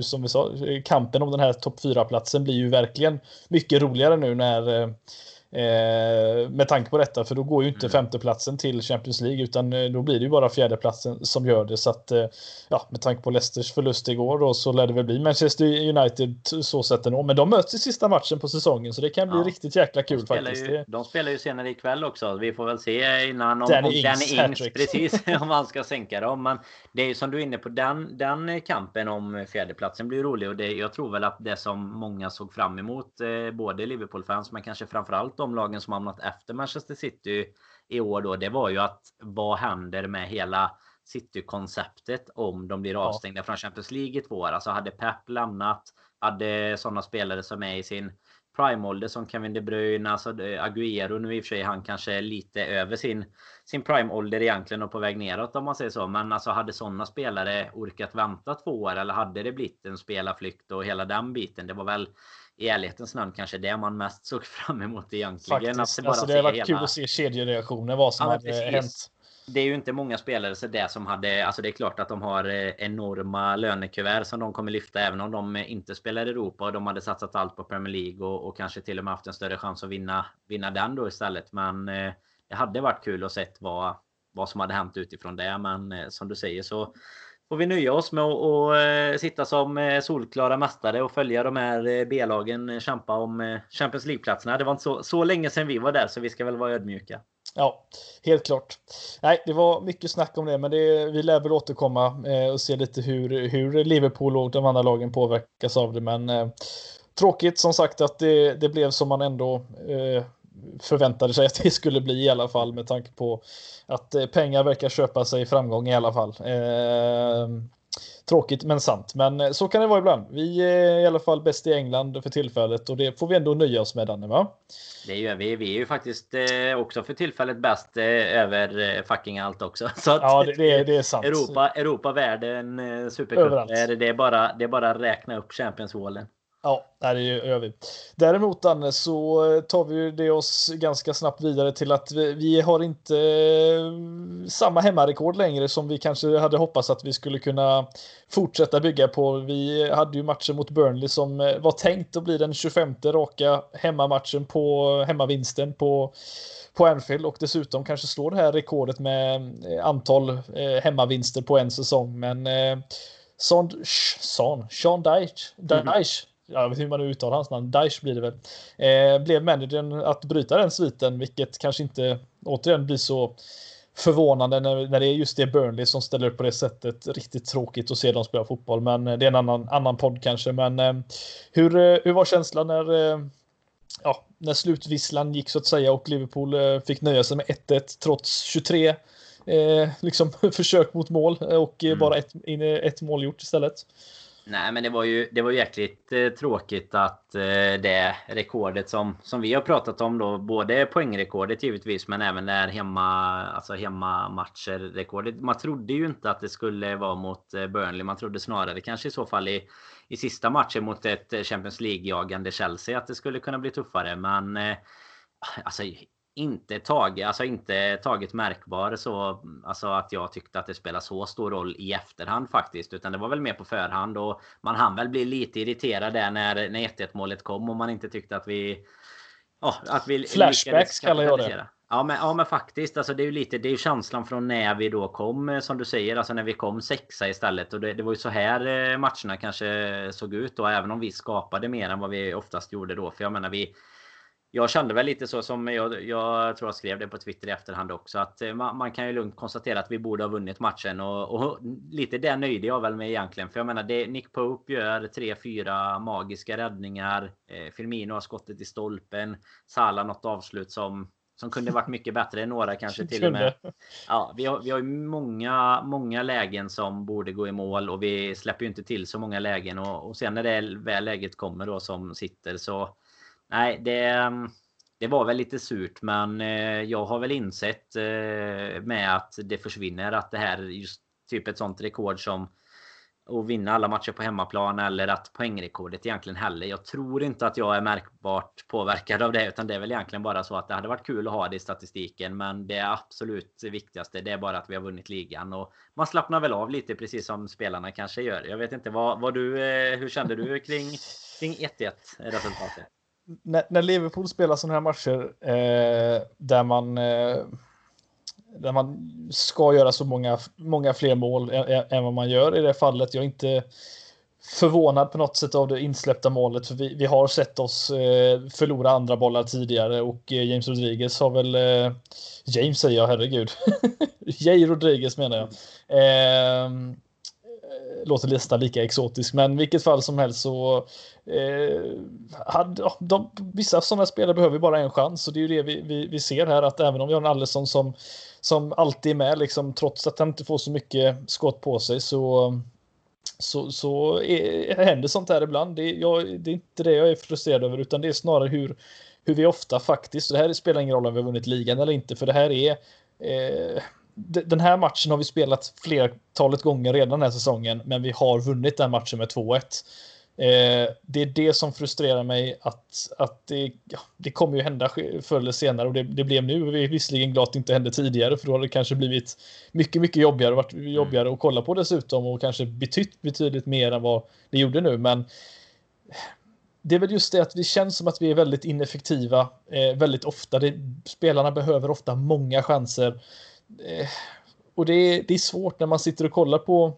som vi sa, kampen om den här topp 4-platsen blir ju verkligen mycket roligare nu när med tanke på detta, för då går ju inte mm. femteplatsen till Champions League utan eh, då blir det ju bara fjärdeplatsen som gör det. Så att, eh, ja, med tanke på Leicesters förlust igår då så lär det väl bli Manchester United så sett ändå. Men de möts i sista matchen på säsongen så det kan bli ja. riktigt jäkla kul de faktiskt. Ju, de spelar ju senare ikväll också. Vi får väl se innan om Danny Ings, Ings precis, om han ska sänka dem. Men det är ju som du är inne på, den, den kampen om fjärdeplatsen blir rolig och det, jag tror väl att det som många såg fram emot, eh, både Liverpool-fans men kanske framförallt de lagen som hamnat efter Manchester City i år då, det var ju att vad händer med hela City-konceptet om de blir avstängda ja. från Champions League i två år? Alltså hade Pep lämnat, hade sådana spelare som är i sin prime-ålder som Kevin De Bruyne, alltså Agüero nu i och för sig, han kanske är lite över sin, sin prime-ålder egentligen och på väg neråt om man säger så. Men alltså hade sådana spelare orkat vänta två år eller hade det blivit en spelarflykt och hela den biten? Det var väl i ärlighetens namn kanske det man mest såg fram emot egentligen. Faktiskt. Att bara alltså, det har varit hela... kul att se kedjereaktioner, vad som ja, hade precis. hänt. Det är ju inte många spelare så det som hade, alltså det är klart att de har eh, enorma lönekuvert som de kommer lyfta även om de inte spelar i Europa och de hade satsat allt på Premier League och, och kanske till och med haft en större chans att vinna, vinna den då istället. Men eh, det hade varit kul att se vad, vad som hade hänt utifrån det. Men eh, som du säger så får vi nöja oss med att och, eh, sitta som eh, solklara mästare och följa de här eh, B-lagen kämpa om Champions League-platserna. Det var inte så, så länge sedan vi var där så vi ska väl vara ödmjuka. Ja, helt klart. Nej, det var mycket snack om det, men det, vi lär väl återkomma eh, och se lite hur, hur Liverpool och de andra lagen påverkas av det. Men eh, tråkigt som sagt att det, det blev som man ändå eh, förväntade sig att det skulle bli i alla fall med tanke på att eh, pengar verkar köpa sig framgång i alla fall. Eh, tråkigt men sant, men eh, så kan det vara ibland. Vi är i alla fall bäst i England för tillfället och det får vi ändå nöja oss med Danne va? Det gör vi. Vi är ju faktiskt också för tillfället bäst över fucking allt också. Så ja, det, det, det är sant. Europa, Europa, världen, Supercup. Det är bara, det är bara räkna upp Champions Wallen. Ja, det gör vi. Däremot Anne så tar vi det oss ganska snabbt vidare till att vi, har inte eh, samma hemmarekord längre som vi kanske hade hoppats att vi skulle kunna fortsätta bygga på. Vi hade ju matchen mot Burnley som eh, var tänkt att bli den 25 raka hemmamatchen på hemmavinsten på på Anfield och dessutom kanske slå det här rekordet med eh, antal hemmavinster på en säsong. Men Son, Son, Sean Dyche, Dyche mm jag vet hur man uttalar hans namn, Daesh blir det väl, eh, blev managern att bryta den sviten, vilket kanske inte återigen blir så förvånande när, när det är just det Burnley som ställer upp på det sättet. Riktigt tråkigt att se dem spela fotboll, men eh, det är en annan, annan podd kanske. Men eh, hur, eh, hur var känslan när, eh, ja, när slutvisslan gick så att säga och Liverpool eh, fick nöja sig med 1-1 trots 23 eh, liksom försök mot mål och mm. bara ett, ett mål gjort istället? Nej, men det var ju, det var jäkligt eh, tråkigt att eh, det rekordet som, som vi har pratat om då, både poängrekordet givetvis, men även det här hemma, alltså hemmamatcher-rekordet. Man trodde ju inte att det skulle vara mot eh, Burnley. Man trodde snarare kanske i så fall i, i sista matchen mot ett eh, Champions League-jagande Chelsea att det skulle kunna bli tuffare. Men eh, alltså inte tagit, alltså inte tagit märkbar så alltså att jag tyckte att det spelar så stor roll i efterhand faktiskt. Utan det var väl mer på förhand och man hann väl bli lite irriterad där när, när 1-1 målet kom och man inte tyckte att vi... Ja, att vi Flashbacks kallar jag det. Ja men, ja men faktiskt, alltså det är ju lite, det är ju känslan från när vi då kom eh, som du säger, alltså när vi kom sexa istället. Och det, det var ju så här eh, matcherna kanske såg ut och även om vi skapade mer än vad vi oftast gjorde då. För jag menar vi, jag kände väl lite så som jag, jag tror jag skrev det på Twitter i efterhand också. Att eh, man, man kan ju lugnt konstatera att vi borde ha vunnit matchen. Och, och lite det nöjde jag väl med egentligen. För jag menar, det, Nick Pope gör 3-4 magiska räddningar. Eh, Firmino har skottet i stolpen. Salah något avslut som som kunde varit mycket bättre än några kanske till och med. Ja, vi har, vi har många, många lägen som borde gå i mål och vi släpper ju inte till så många lägen och, och sen när det väl läget kommer då som sitter så Nej, det, mm, det var väl lite surt, men eh, jag har väl insett eh, med att det försvinner att det här just typ ett sånt rekord som att vinna alla matcher på hemmaplan eller att poängrekordet egentligen heller. Jag tror inte att jag är märkbart påverkad av det utan det är väl egentligen bara så att det hade varit kul att ha det i statistiken men det absolut viktigaste det är bara att vi har vunnit ligan och man slappnar väl av lite precis som spelarna kanske gör. Jag vet inte vad, vad du, eh, hur kände du kring kring 1-1 resultatet? När, när, Liverpool spelar sådana här matcher eh, där man eh, där man ska göra så många, många fler mål än, än vad man gör i det fallet. Jag är inte förvånad på något sätt av det insläppta målet. För vi, vi har sett oss eh, förlora andra bollar tidigare och eh, James Rodriguez har väl... Eh, James säger jag, herregud. Jay Rodriguez menar jag. Ehm, Låter nästan lika exotisk, men i vilket fall som helst så eh, hade, de, vissa sådana spelare behöver bara en chans och det är ju det vi, vi, vi ser här att även om vi har en Allison som, som alltid är med, liksom, trots att han inte får så mycket skott på sig så så, så är, händer sånt här ibland. Det, jag, det är inte det jag är frustrerad över, utan det är snarare hur, hur vi ofta faktiskt, och det här spelar ingen roll om vi har vunnit ligan eller inte, för det här är eh, den här matchen har vi spelat flertalet gånger redan den här säsongen, men vi har vunnit den matchen med 2-1. Eh, det är det som frustrerar mig att, att det, ja, det kommer ju hända förr eller senare och det, det blev nu. Vi är visserligen glada att det inte hände tidigare för då hade det kanske blivit mycket, mycket jobbigare, varit jobbigare mm. att kolla på dessutom och kanske betytt betydligt mer än vad det gjorde nu. Men det är väl just det att det känns som att vi är väldigt ineffektiva eh, väldigt ofta. Det, spelarna behöver ofta många chanser. Eh, och det är, det är svårt när man sitter och kollar på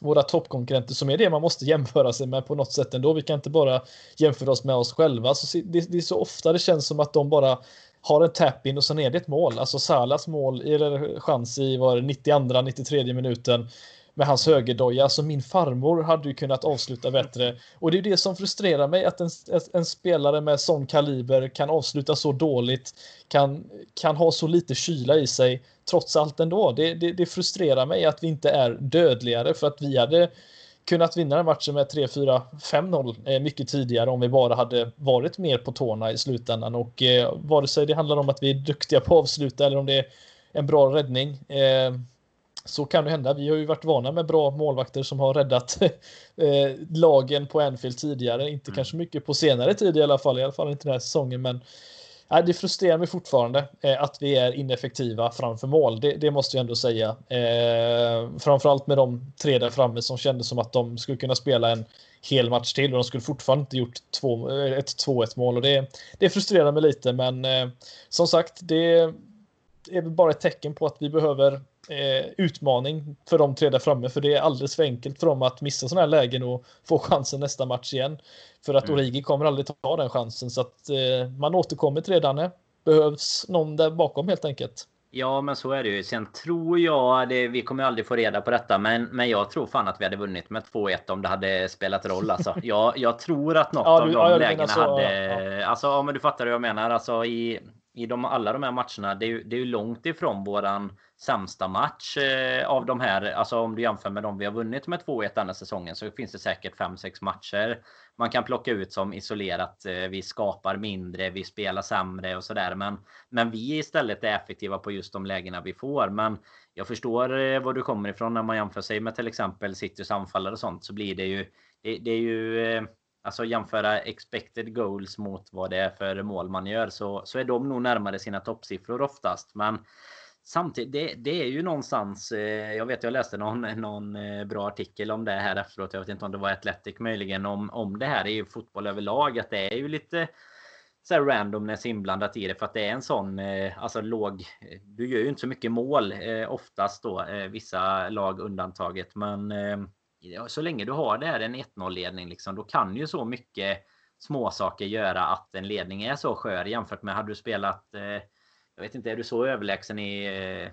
våra toppkonkurrenter som är det man måste jämföra sig med på något sätt ändå. Vi kan inte bara jämföra oss med oss själva. Alltså, så det, det är så ofta det känns som att de bara har en tap-in och sen är det ett mål. Alltså Salas mål, eller chans i var 92, 93 minuten med hans högerdoja. Alltså min farmor hade ju kunnat avsluta bättre. Och det är det som frustrerar mig, att en, en spelare med sån kaliber kan avsluta så dåligt, kan, kan ha så lite kyla i sig, trots allt ändå. Det, det, det frustrerar mig att vi inte är dödligare, för att vi hade kunnat vinna den matchen med 3-4, 5-0 eh, mycket tidigare om vi bara hade varit mer på tårna i slutändan. Och eh, vare sig det handlar om att vi är duktiga på att avsluta eller om det är en bra räddning. Eh, så kan det hända. Vi har ju varit vana med bra målvakter som har räddat eh, lagen på Anfield tidigare. Inte mm. kanske mycket på senare tid i alla fall, i alla fall inte den här säsongen. Men äh, det frustrerar mig fortfarande eh, att vi är ineffektiva framför mål. Det, det måste jag ändå säga. Eh, framförallt med de tre där framme som kändes som att de skulle kunna spela en hel match till och de skulle fortfarande inte gjort två, eh, ett 2-1 mål. Och det, det frustrerar mig lite, men eh, som sagt, det är väl bara ett tecken på att vi behöver eh, utmaning för de tre där framme, för det är alldeles för enkelt för dem att missa sådana här lägen och få chansen nästa match igen. För att mm. Origi kommer aldrig ta den chansen, så att eh, man återkommer till det, Danne. Behövs någon där bakom helt enkelt. Ja, men så är det ju. Sen tror jag, det, vi kommer aldrig få reda på detta, men, men jag tror fan att vi hade vunnit med 2-1 om det hade spelat roll. Alltså. Jag, jag tror att något ja, du, av de ja, lägena så, hade... Ja. Alltså, ja, men du fattar hur jag menar. Alltså, i, i de, alla de här matcherna, det är ju, det är ju långt ifrån våran sämsta match eh, av de här. Alltså om du jämför med de vi har vunnit med 2-1 denna säsongen så finns det säkert 5-6 matcher man kan plocka ut som isolerat. Eh, vi skapar mindre, vi spelar sämre och sådär. Men, men vi istället är effektiva på just de lägena vi får. Men jag förstår eh, var du kommer ifrån när man jämför sig med till exempel Citys anfallare och sånt så blir det ju det, det är ju eh, Alltså jämföra expected goals mot vad det är för mål man gör så, så är de nog närmare sina toppsiffror oftast. Men samtidigt, det, det är ju någonstans. Eh, jag vet, jag läste någon, någon eh, bra artikel om det här efteråt. Jag vet inte om det var Athletic möjligen om, om det här. i är ju fotboll överlag att det är ju lite så här randomness inblandat i det för att det är en sån eh, alltså låg. Du gör ju inte så mycket mål eh, oftast då eh, vissa lag undantaget, men så länge du har det här en 1-0 ledning liksom, då kan ju så mycket småsaker göra att en ledning är så skör jämfört med hade du spelat jag vet inte, är du så överlägsen i eh,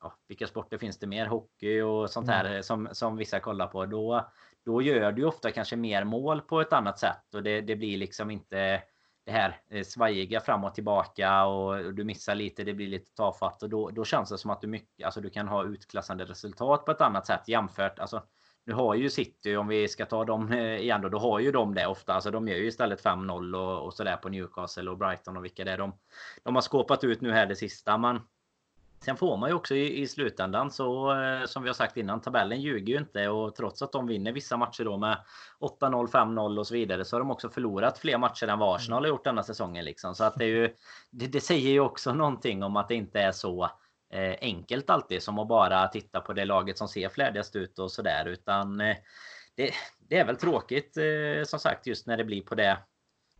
ja, vilka sporter finns det mer? Hockey och sånt här mm. som, som vissa kollar på. Då, då gör du ofta kanske mer mål på ett annat sätt och det, det blir liksom inte det här eh, svajiga fram och tillbaka och du missar lite, det blir lite tafatt och då, då känns det som att du mycket, alltså du kan ha utklassande resultat på ett annat sätt jämfört. Alltså, nu har ju City, om vi ska ta dem eh, igen då, då har ju de det ofta. Alltså de gör ju istället 5-0 och, och sådär på Newcastle och Brighton och vilka det är. De, de har skåpat ut nu här det sista. Men sen får man ju också i, i slutändan så eh, som vi har sagt innan, tabellen ljuger ju inte och trots att de vinner vissa matcher då med 8-0, 5-0 och så vidare så har de också förlorat fler matcher än vad Arsenal har gjort denna säsongen liksom. Så att det är ju, det, det säger ju också någonting om att det inte är så enkelt alltid som att bara titta på det laget som ser färdigast ut och sådär utan eh, det, det, är väl tråkigt eh, som sagt just när det blir på det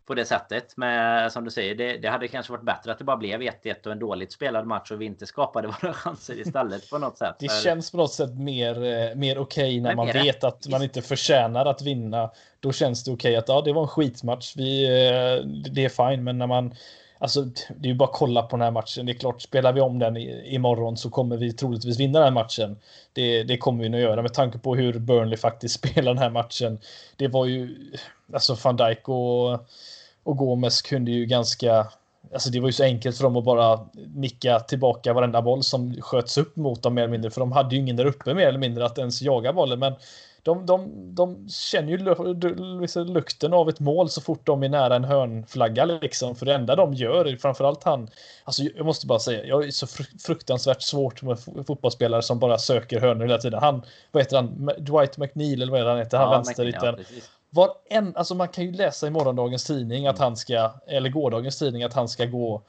på det sättet. Men som du säger, det, det, hade kanske varit bättre att det bara blev 1-1 och en dåligt spelad match och vi inte skapade våra chanser istället på något sätt. Det för... känns på något sätt mer, eh, mer okej okay när man vet att man inte förtjänar att vinna. Då känns det okej okay att ja, det var en skitmatch. Vi, eh, det är fine, men när man Alltså, det är ju bara att kolla på den här matchen. Det är klart, spelar vi om den imorgon så kommer vi troligtvis vinna den här matchen. Det, det kommer vi nog göra med tanke på hur Burnley faktiskt spelar den här matchen. Det var ju, alltså van Dijk och, och Gomes kunde ju ganska, alltså det var ju så enkelt för dem att bara nicka tillbaka varenda boll som sköts upp mot dem mer eller mindre, för de hade ju ingen där uppe mer eller mindre att ens jaga bollen. Men de, de, de känner ju liksom lukten av ett mål så fort de är nära en hörnflagga liksom. För det enda de gör, framförallt han, alltså jag måste bara säga, jag är så fruktansvärt svårt med fotbollsspelare som bara söker hörnor hela tiden. Han, vad heter han, Dwight McNeil eller vad är han heter, han ja, vänsterytten. Ja, var en, alltså man kan ju läsa i morgondagens tidning att han ska, eller gårdagens tidning att han ska gå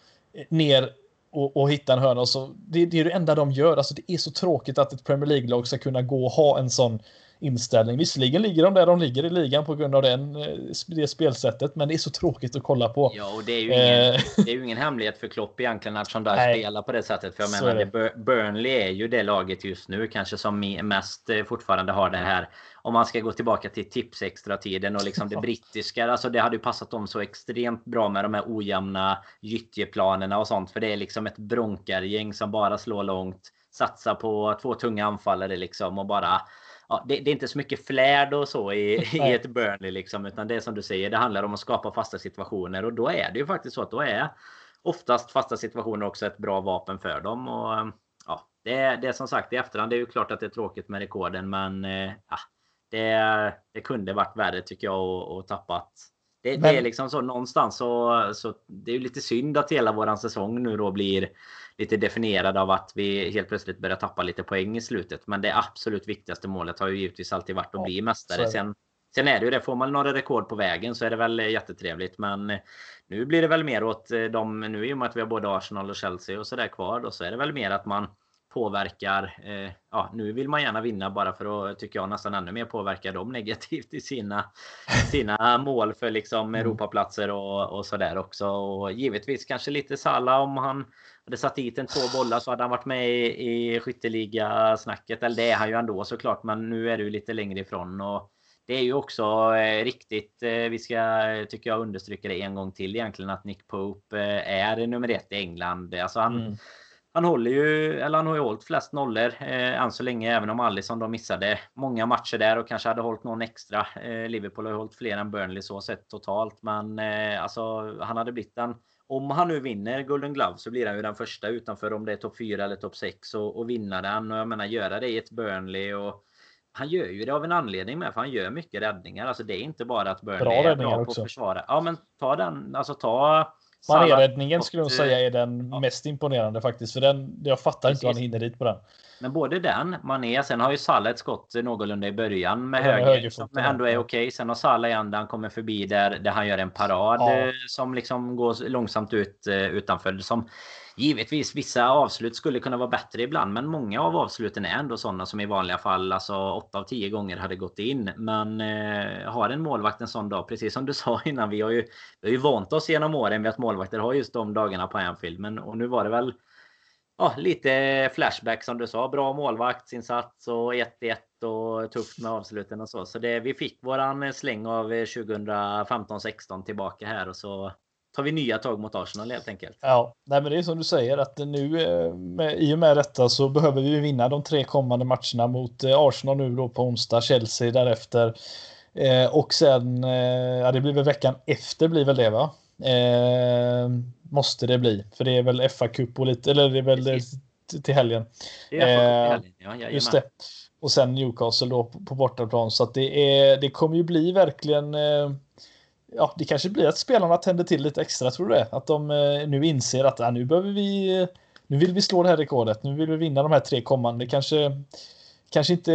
ner och, och hitta en hörna. Och så, det, det är det enda de gör. Alltså det är så tråkigt att ett Premier League-lag ska kunna gå och ha en sån inställning. Visserligen ligger de där de ligger i ligan på grund av den, eh, det spelsättet, men det är så tråkigt att kolla på. Ja, och det är ju ingen, eh. det är ju ingen hemlighet för Klopp egentligen att Sean Dyche spelar på det sättet. För jag menar, det. Burnley är ju det laget just nu kanske som mest eh, fortfarande har det här om man ska gå tillbaka till tips extra tiden och liksom det brittiska. Alltså det hade ju passat dem så extremt bra med de här ojämna gyttjeplanerna och sånt. För det är liksom ett bronkargäng som bara slår långt. Satsar på två tunga anfallare liksom och bara ja, det, det, är inte så mycket flärd och så i, i ett Burnley liksom. Utan det är som du säger, det handlar om att skapa fasta situationer. Och då är det ju faktiskt så att då är oftast fasta situationer också ett bra vapen för dem. Och ja, det är, det är som sagt i efterhand. Det är ju klart att det är tråkigt med rekorden, men ja, det, det kunde varit värre tycker jag och, och tappat. Det, men... det, är liksom så någonstans så, så det är ju lite synd att hela våran säsong nu då blir lite definierad av att vi helt plötsligt börjar tappa lite poäng i slutet. Men det absolut viktigaste målet har ju givetvis alltid varit att ja, bli mästare. Sen, sen är det ju det, får man några rekord på vägen så är det väl jättetrevligt. Men nu blir det väl mer åt de, nu i och med att vi har både Arsenal och Chelsea och sådär kvar då, så är det väl mer att man påverkar. Eh, ja, nu vill man gärna vinna bara för att, tycker jag, nästan ännu mer påverka dem negativt i sina, sina mål för liksom mm. Europaplatser och, och sådär också. Och givetvis kanske lite Salla om han hade satt dit en två bollar så hade han varit med i, i skytteliga-snacket. Eller det är han ju ändå såklart, men nu är ju lite längre ifrån. Och det är ju också eh, riktigt, eh, vi ska tycker jag understryka det en gång till egentligen, att Nick Pope eh, är nummer ett i England. Alltså han, mm han håller ju, eller han har ju hållit flest nollor eh, än så länge, även om Alisson då missade många matcher där och kanske hade hållit någon extra. Eh, Liverpool har ju hållit fler än Burnley så sett totalt, men eh, alltså han hade blivit en om han nu vinner Golden Glove så blir han ju den första utanför om det är topp 4 eller topp 6 och, och vinna den. Och jag menar göra det i ett Burnley och han gör ju det av en anledning med för han gör mycket räddningar. Alltså det är inte bara att Burnley bra är bra på att försvara. Ja men ta den, alltså ta Mané-räddningen skulle jag säga är den ja. mest imponerande faktiskt. För den, jag fattar Precis. inte hur han hinner dit på den. Men både den, Mané, sen har ju Salah ett skott någorlunda i början med ja, höger. Som ändå är okej. Okay. Sen har Salah igen där han kommer förbi där, där han gör en parad ja. Eh, som liksom går långsamt ut uh, utanför. Som Givetvis vissa avslut skulle kunna vara bättre ibland men många av avsluten är ändå sådana som i vanliga fall alltså 8 av 10 gånger hade gått in. Men eh, har en målvakt en sån dag, precis som du sa innan, vi har ju, vi har ju vant oss genom åren vid att målvakter har just de dagarna på Anfield. Men och nu var det väl ja, lite flashback som du sa. Bra målvaktsinsats och 1-1 och tufft med avsluten och så. Så det, vi fick våran släng av eh, 2015-16 tillbaka här och så tar vi nya tag mot Arsenal helt enkelt. Ja, nej, men det är som du säger att nu eh, med, i och med detta så behöver vi vinna de tre kommande matcherna mot eh, Arsenal nu då på onsdag, Chelsea därefter. Eh, och sen, eh, ja det blir väl veckan efter blir väl det va? Eh, måste det bli, för det är väl FA-cup och lite, eller det är väl Precis. till helgen. Det är FA-cup till helgen, ja, Just det. Och sen Newcastle då på, på bortaplan, så att det, är, det kommer ju bli verkligen eh, ja, det kanske blir att spelarna tänder till lite extra, tror du det? Att de eh, nu inser att ah, nu behöver vi, nu vill vi slå det här rekordet, nu vill vi vinna de här tre kommande. Kanske, kanske inte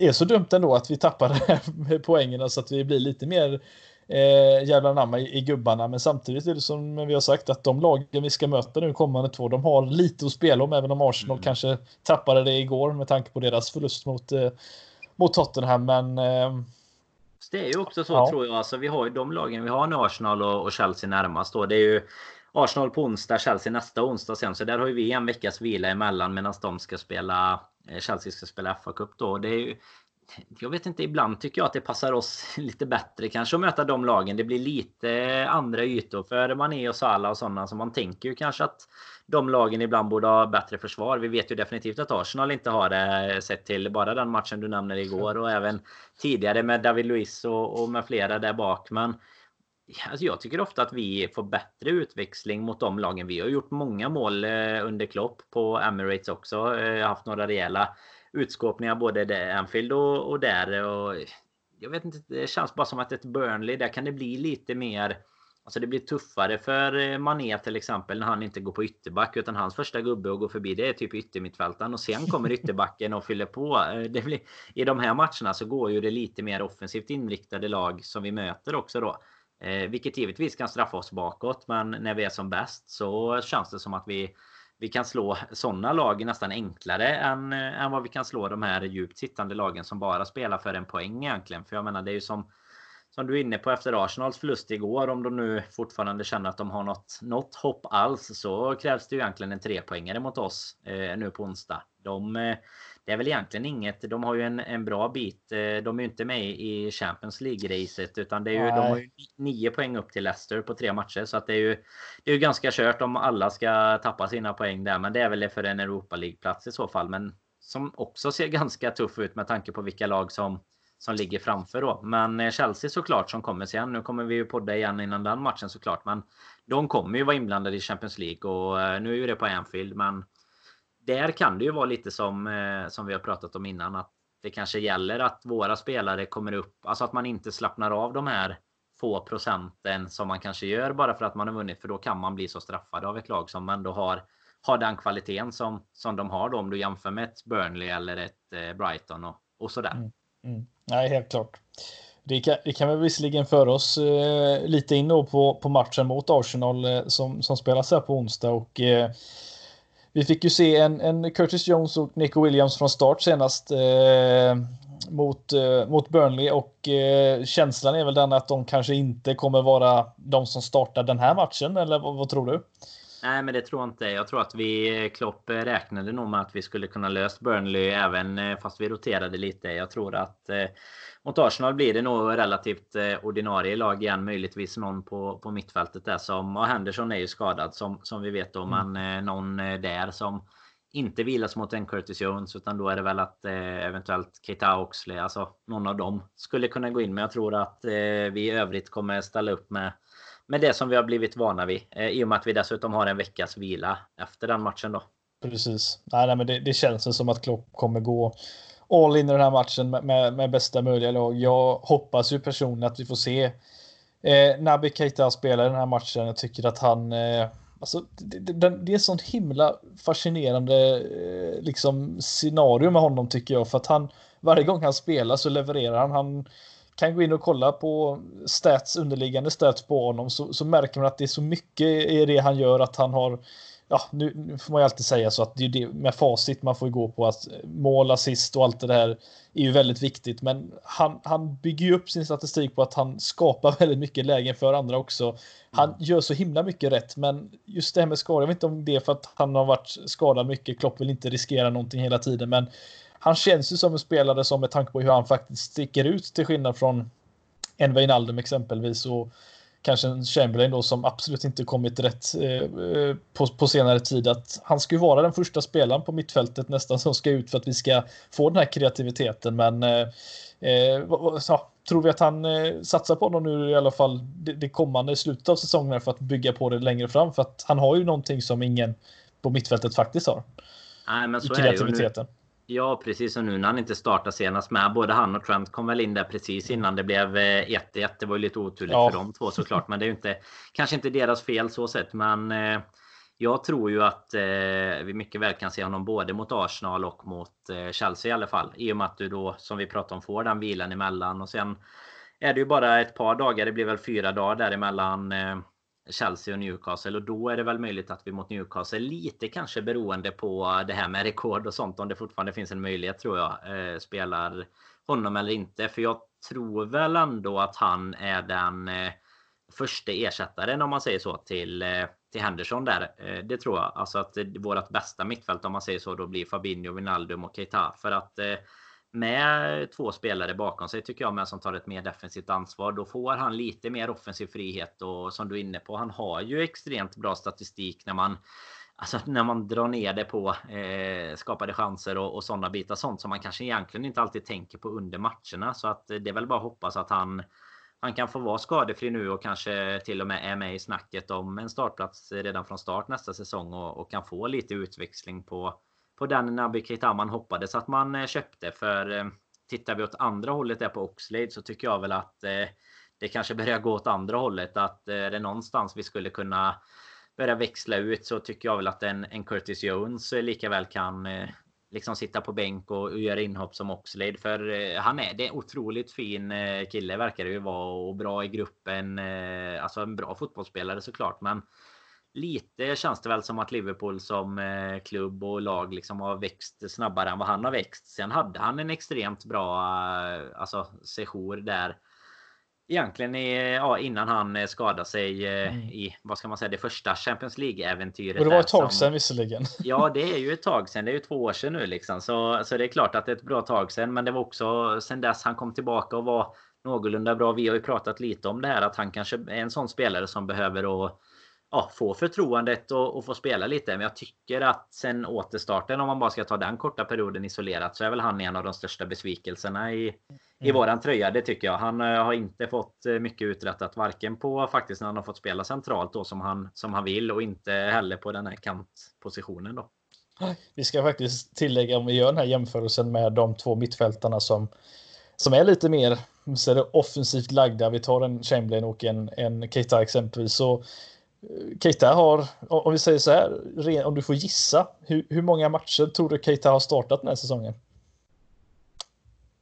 är så dumt ändå att vi tappar här poängen så att vi blir lite mer eh, jävla namma i, i, gubbarna. Men samtidigt är det som vi har sagt att de lagen vi ska möta nu kommande två, de har lite att spela om, även om Arsenal mm. kanske tappade det igår med tanke på deras förlust mot, eh, mot Tottenham. Men eh, det är ju också så ja. tror jag. Alltså, vi har ju de lagen. Vi har nu Arsenal och, och Chelsea närmast. Då. Det är ju Arsenal på onsdag, Chelsea nästa onsdag sen. Så där har ju vi en veckas vila emellan medan de ska spela eh, Chelsea ska spela FA-cup då. Det är ju, jag vet inte, ibland tycker jag att det passar oss lite bättre kanske att möta de lagen. Det blir lite andra ytor för Mané och Salah och sådana. Så man tänker ju kanske att de lagen ibland borde ha bättre försvar. Vi vet ju definitivt att Arsenal inte har det sett till bara den matchen du nämner igår och även tidigare med David Luiz och, och med flera där bak. Men alltså jag tycker ofta att vi får bättre utväxling mot de lagen. Vi har gjort många mål eh, under Klopp på Emirates också. Eh, haft några rejäla utskåpningar både där, Anfield och, och där. Och jag vet inte, det känns bara som att ett Burnley, där kan det bli lite mer Alltså det blir tuffare för eh, Mané till exempel när han inte går på ytterback utan hans första gubbe att gå förbi det är typ yttermittfältaren och sen kommer ytterbacken och fyller på. Eh, det blir, I de här matcherna så går ju det lite mer offensivt inriktade lag som vi möter också då. Eh, vilket givetvis kan straffa oss bakåt men när vi är som bäst så känns det som att vi vi kan slå sådana lag nästan enklare än, eh, än vad vi kan slå de här djupt sittande lagen som bara spelar för en poäng egentligen. För jag menar det är ju som som du är inne på efter Arsenals förlust igår, om de nu fortfarande känner att de har något, något hopp alls, så krävs det ju egentligen en trepoängare mot oss eh, nu på onsdag. De, eh, det är väl egentligen inget, de har ju en, en bra bit. Eh, de är ju inte med i Champions League-racet, utan det är ju, de har ju nio poäng upp till Leicester på tre matcher, så att det är ju, det är ju ganska kört om alla ska tappa sina poäng där, men det är väl för en Europa League-plats i så fall, men som också ser ganska tuff ut med tanke på vilka lag som som ligger framför då. Men eh, Chelsea såklart som kommer sen. Nu kommer vi ju podda igen innan den matchen såklart. Men de kommer ju vara inblandade i Champions League och eh, nu är ju det på Anfield. Men där kan det ju vara lite som, eh, som vi har pratat om innan. Att det kanske gäller att våra spelare kommer upp. Alltså att man inte slappnar av de här få procenten som man kanske gör bara för att man har vunnit. För då kan man bli så straffad av ett lag som ändå har har den kvaliteten som, som de har då om du jämför med ett Burnley eller ett eh, Brighton och, och sådär. Mm. Mm. Nej, helt klart. Det kan, det kan väl visserligen föra oss eh, lite in då på, på matchen mot Arsenal eh, som, som spelas här på onsdag. Och, eh, vi fick ju se en, en Curtis Jones och Nico Williams från start senast eh, mot, eh, mot Burnley och eh, känslan är väl den att de kanske inte kommer vara de som startar den här matchen, eller vad, vad tror du? Nej, men det tror jag inte. Jag tror att vi, Klopp räknade nog med att vi skulle kunna lösa Burnley även eh, fast vi roterade lite. Jag tror att eh, mot Arsenal blir det nog relativt eh, ordinarie lag igen. Möjligtvis någon på, på mittfältet där som... Och Henderson är ju skadad som, som vi vet då. Mm. Men eh, någon eh, där som inte vilas mot en Curtis Jones. Utan då är det väl att eh, eventuellt Keita Oxley, alltså någon av dem skulle kunna gå in. Men jag tror att eh, vi i övrigt kommer ställa upp med med det som vi har blivit vana vid. Eh, I och med att vi dessutom har en veckas vila efter den matchen då. Precis. Nej, nej men det, det känns som att Klopp kommer gå all in i den här matchen med, med, med bästa möjliga lag. Jag hoppas ju personligen att vi får se eh, Naby Keita spela i den här matchen. Jag tycker att han eh, Alltså, det, det, det är ett sånt himla fascinerande eh, liksom, scenario med honom tycker jag. För att han varje gång han spelar så levererar han. Han kan gå in och kolla på stats, underliggande stats på honom så, så märker man att det är så mycket i det han gör att han har Ja, nu, nu får man ju alltid säga så att det är det med facit man får gå på att mål, assist och allt det där är ju väldigt viktigt. Men han, han bygger ju upp sin statistik på att han skapar väldigt mycket lägen för andra också. Han mm. gör så himla mycket rätt, men just det här med skador, jag vet inte om det är för att han har varit skadad mycket. Klopp vill inte riskera någonting hela tiden, men han känns ju som en spelare som med tanke på hur han faktiskt sticker ut till skillnad från en Wijnaldum exempelvis och kanske en Chamberlain då som absolut inte kommit rätt eh, på, på, senare tid att han ska ju vara den första spelaren på mittfältet nästan som ska ut för att vi ska få den här kreativiteten men eh, eh, så, tror vi att han eh, satsar på honom nu i alla fall det, det kommande slutet av säsongen för att bygga på det längre fram för att han har ju någonting som ingen på mittfältet faktiskt har. Nej, men så I kreativiteten. Är det. Ja, precis. Och nu när han inte startar senast med. Både han och Trent kom väl in där precis innan det blev 1-1. Eh, det var ju lite oturligt ja. för de två såklart. Men det är ju inte, kanske inte deras fel så sett. Men eh, jag tror ju att eh, vi mycket väl kan se honom både mot Arsenal och mot Chelsea i alla fall. I och med att du då, som vi pratade om, får den vilan emellan. Och sen är det ju bara ett par dagar. Det blir väl fyra dagar däremellan. Chelsea och Newcastle och då är det väl möjligt att vi mot Newcastle lite kanske beroende på det här med rekord och sånt om det fortfarande finns en möjlighet tror jag eh, spelar honom eller inte. För jag tror väl ändå att han är den eh, första ersättaren om man säger så till, eh, till Henderson där. Eh, det tror jag. Alltså att vårt bästa mittfält om man säger så då blir Fabinho, Wijnaldum och Keita. För att eh, med två spelare bakom sig tycker jag men som tar ett mer defensivt ansvar. Då får han lite mer offensiv frihet och som du är inne på. Han har ju extremt bra statistik när man Alltså när man drar ner det på eh, skapade chanser och, och sådana bitar. Sånt som man kanske egentligen inte alltid tänker på under matcherna. Så att eh, det är väl bara att hoppas att han han kan få vara skadefri nu och kanske till och med är med i snacket om en startplats redan från start nästa säsong och, och kan få lite utväxling på, på den Naby Keita man hoppades att man eh, köpte. För eh, tittar vi åt andra hållet där på Oxlade så tycker jag väl att eh, det kanske börjar gå åt andra hållet. Att är det någonstans vi skulle kunna börja växla ut så tycker jag väl att en, en Curtis Jones lika väl kan liksom sitta på bänk och, göra inhopp som Oxlade. För han är det är otroligt fin kille verkar det ju vara och bra i gruppen. Alltså en bra fotbollsspelare såklart. Men lite känns det väl som att Liverpool som eh, klubb och lag liksom har växt snabbare än vad han har växt. Sen hade han en extremt bra eh, alltså sejour där egentligen i, ja, innan han eh, skadade sig mm. i, vad ska man säga, det första Champions League-äventyret. Och det var ett tag sedan visserligen. Ja, det är ju ett tag sedan. Det är ju två år sedan nu liksom. Så, så det är klart att det är ett bra tag sedan. Men det var också sen dess han kom tillbaka och var någorlunda bra. Vi har ju pratat lite om det här att han kanske är en sån spelare som behöver att ja, få förtroendet och, och, få spela lite. Men jag tycker att sen återstarten, om man bara ska ta den korta perioden isolerat, så är väl han en av de största besvikelserna i, i mm. våran tröja. Det tycker jag. Han uh, har inte fått uh, mycket uträttat, varken på faktiskt när han har fått spela centralt då som han, som han vill och inte heller på den här kantpositionen då. Vi ska faktiskt tillägga om vi gör den här jämförelsen med de två mittfältarna som som är lite mer så är offensivt lagda. Vi tar en Chamberlain och en, en Keita exempelvis. Så Keita har, om vi säger så här, om du får gissa, hur, hur många matcher tror du Keita har startat den här säsongen?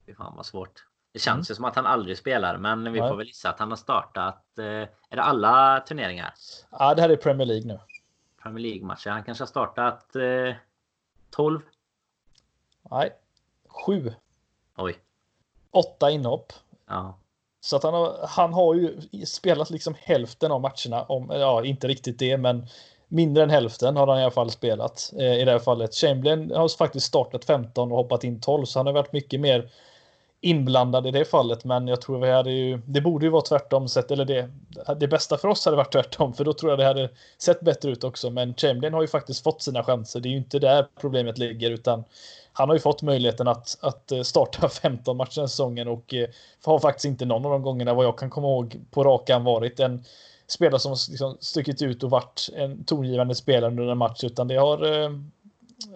Fy fan vad svårt. Det känns mm. ju som att han aldrig spelar, men vi Nej. får väl gissa att han har startat. Eh, är det alla turneringar? Ja, det här är Premier League nu. Premier League-matcher. Han kanske har startat eh, 12? Nej, 7. Oj. 8 inhopp. Ja. Så att han har, han har ju spelat liksom hälften av matcherna, om, ja inte riktigt det, men mindre än hälften har han i alla fall spelat. Eh, I det här fallet. Chamberlain har faktiskt startat 15 och hoppat in 12, så han har varit mycket mer inblandad i det fallet. Men jag tror vi hade ju, det borde ju vara tvärtom sett, eller det, det bästa för oss hade varit tvärtom, för då tror jag det hade sett bättre ut också. Men Chamberlain har ju faktiskt fått sina chanser. Det är ju inte där problemet ligger, utan han har ju fått möjligheten att, att eh, starta 15 matcher den säsongen och eh, har faktiskt inte någon av de gångerna vad jag kan komma ihåg på rakan varit en spelare som liksom stuckit ut och varit en tongivande spelare under en match utan det har, eh,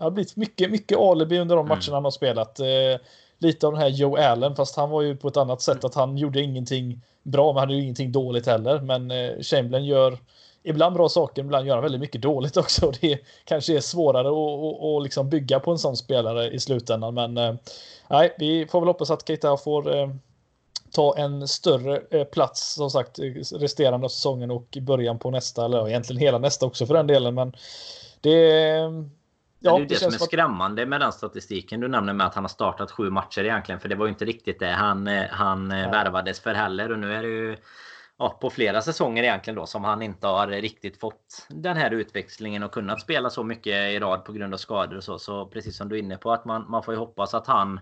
har blivit mycket, mycket alibi under de mm. matcherna mm. han har spelat. lite av den här Joe Allen fast han var ju på ett annat sätt att han gjorde ingenting bra men han gjorde ingenting dåligt heller. Men Chamberlain gör ibland bra saker, ibland gör han väldigt mycket dåligt också. Det kanske är svårare att, att, att liksom bygga på en sån spelare i slutändan. Men eh, nej, vi får väl hoppas att Keita får eh, ta en större eh, plats som sagt resterande av säsongen och början på nästa, eller egentligen hela nästa också för den delen. Men det Ja, det är det, det som är skrämmande med den statistiken du nämner med att han har startat sju matcher egentligen. För det var ju inte riktigt det han, han värvades för heller. Och nu är det ju ja, på flera säsonger egentligen då som han inte har riktigt fått den här utväxlingen och kunnat spela så mycket i rad på grund av skador och så. Så precis som du är inne på att man, man får ju hoppas att han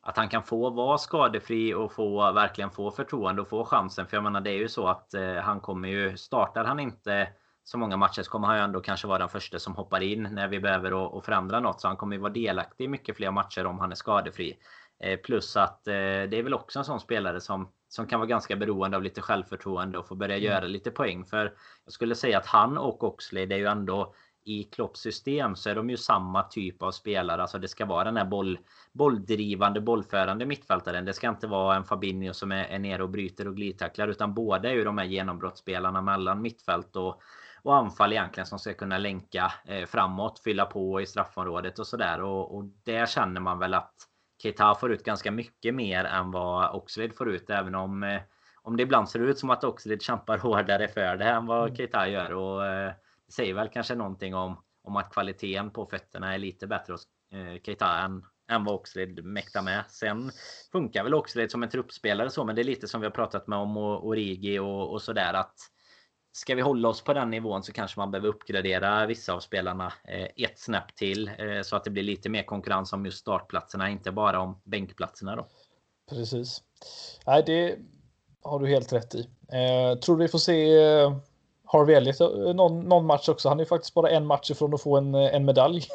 att han kan få vara skadefri och få verkligen få förtroende och få chansen. För jag menar det är ju så att eh, han kommer ju, startar han inte så många matcher så kommer han ju ändå kanske vara den första som hoppar in när vi behöver och, förändra något. Så han kommer ju vara delaktig i mycket fler matcher om han är skadefri. Eh, plus att eh, det är väl också en sån spelare som som kan vara ganska beroende av lite självförtroende och få börja mm. göra lite poäng. För jag skulle säga att han och Oxlade är ju ändå i Klopps system så är de ju samma typ av spelare. Alltså det ska vara den här boll, bolldrivande, bollförande mittfältaren. Det ska inte vara en Fabinho som är, är nere och bryter och glidtacklar. Utan båda är ju de här genombrottsspelarna mellan mittfält och, och anfall egentligen som ska kunna länka eh, framåt, fylla på i straffområdet och sådär. Och, och där känner man väl att Keita får ut ganska mycket mer än vad Oxlade får ut. Även om, eh, om det ibland ser ut som att Oxlade kämpar hårdare för det än vad mm. Keita gör. Och eh, det säger väl kanske någonting om, om att kvaliteten på fötterna är lite bättre hos eh, Keita än, än vad Oxlade mäktar med. Sen funkar väl Oxlade som en truppspelare så, men det är lite som vi har pratat med om Origi och, och sådär att ska vi hålla oss på den nivån så kanske man behöver uppgradera vissa av spelarna eh, ett snäpp till eh, så att det blir lite mer konkurrens om just startplatserna, inte bara om bänkplatserna då. Precis. Nej, det har du helt rätt i. Eh, tror du vi får se eh, Harvey Elliot någon, någon match också? Han är faktiskt bara en match ifrån att få en, en medalj.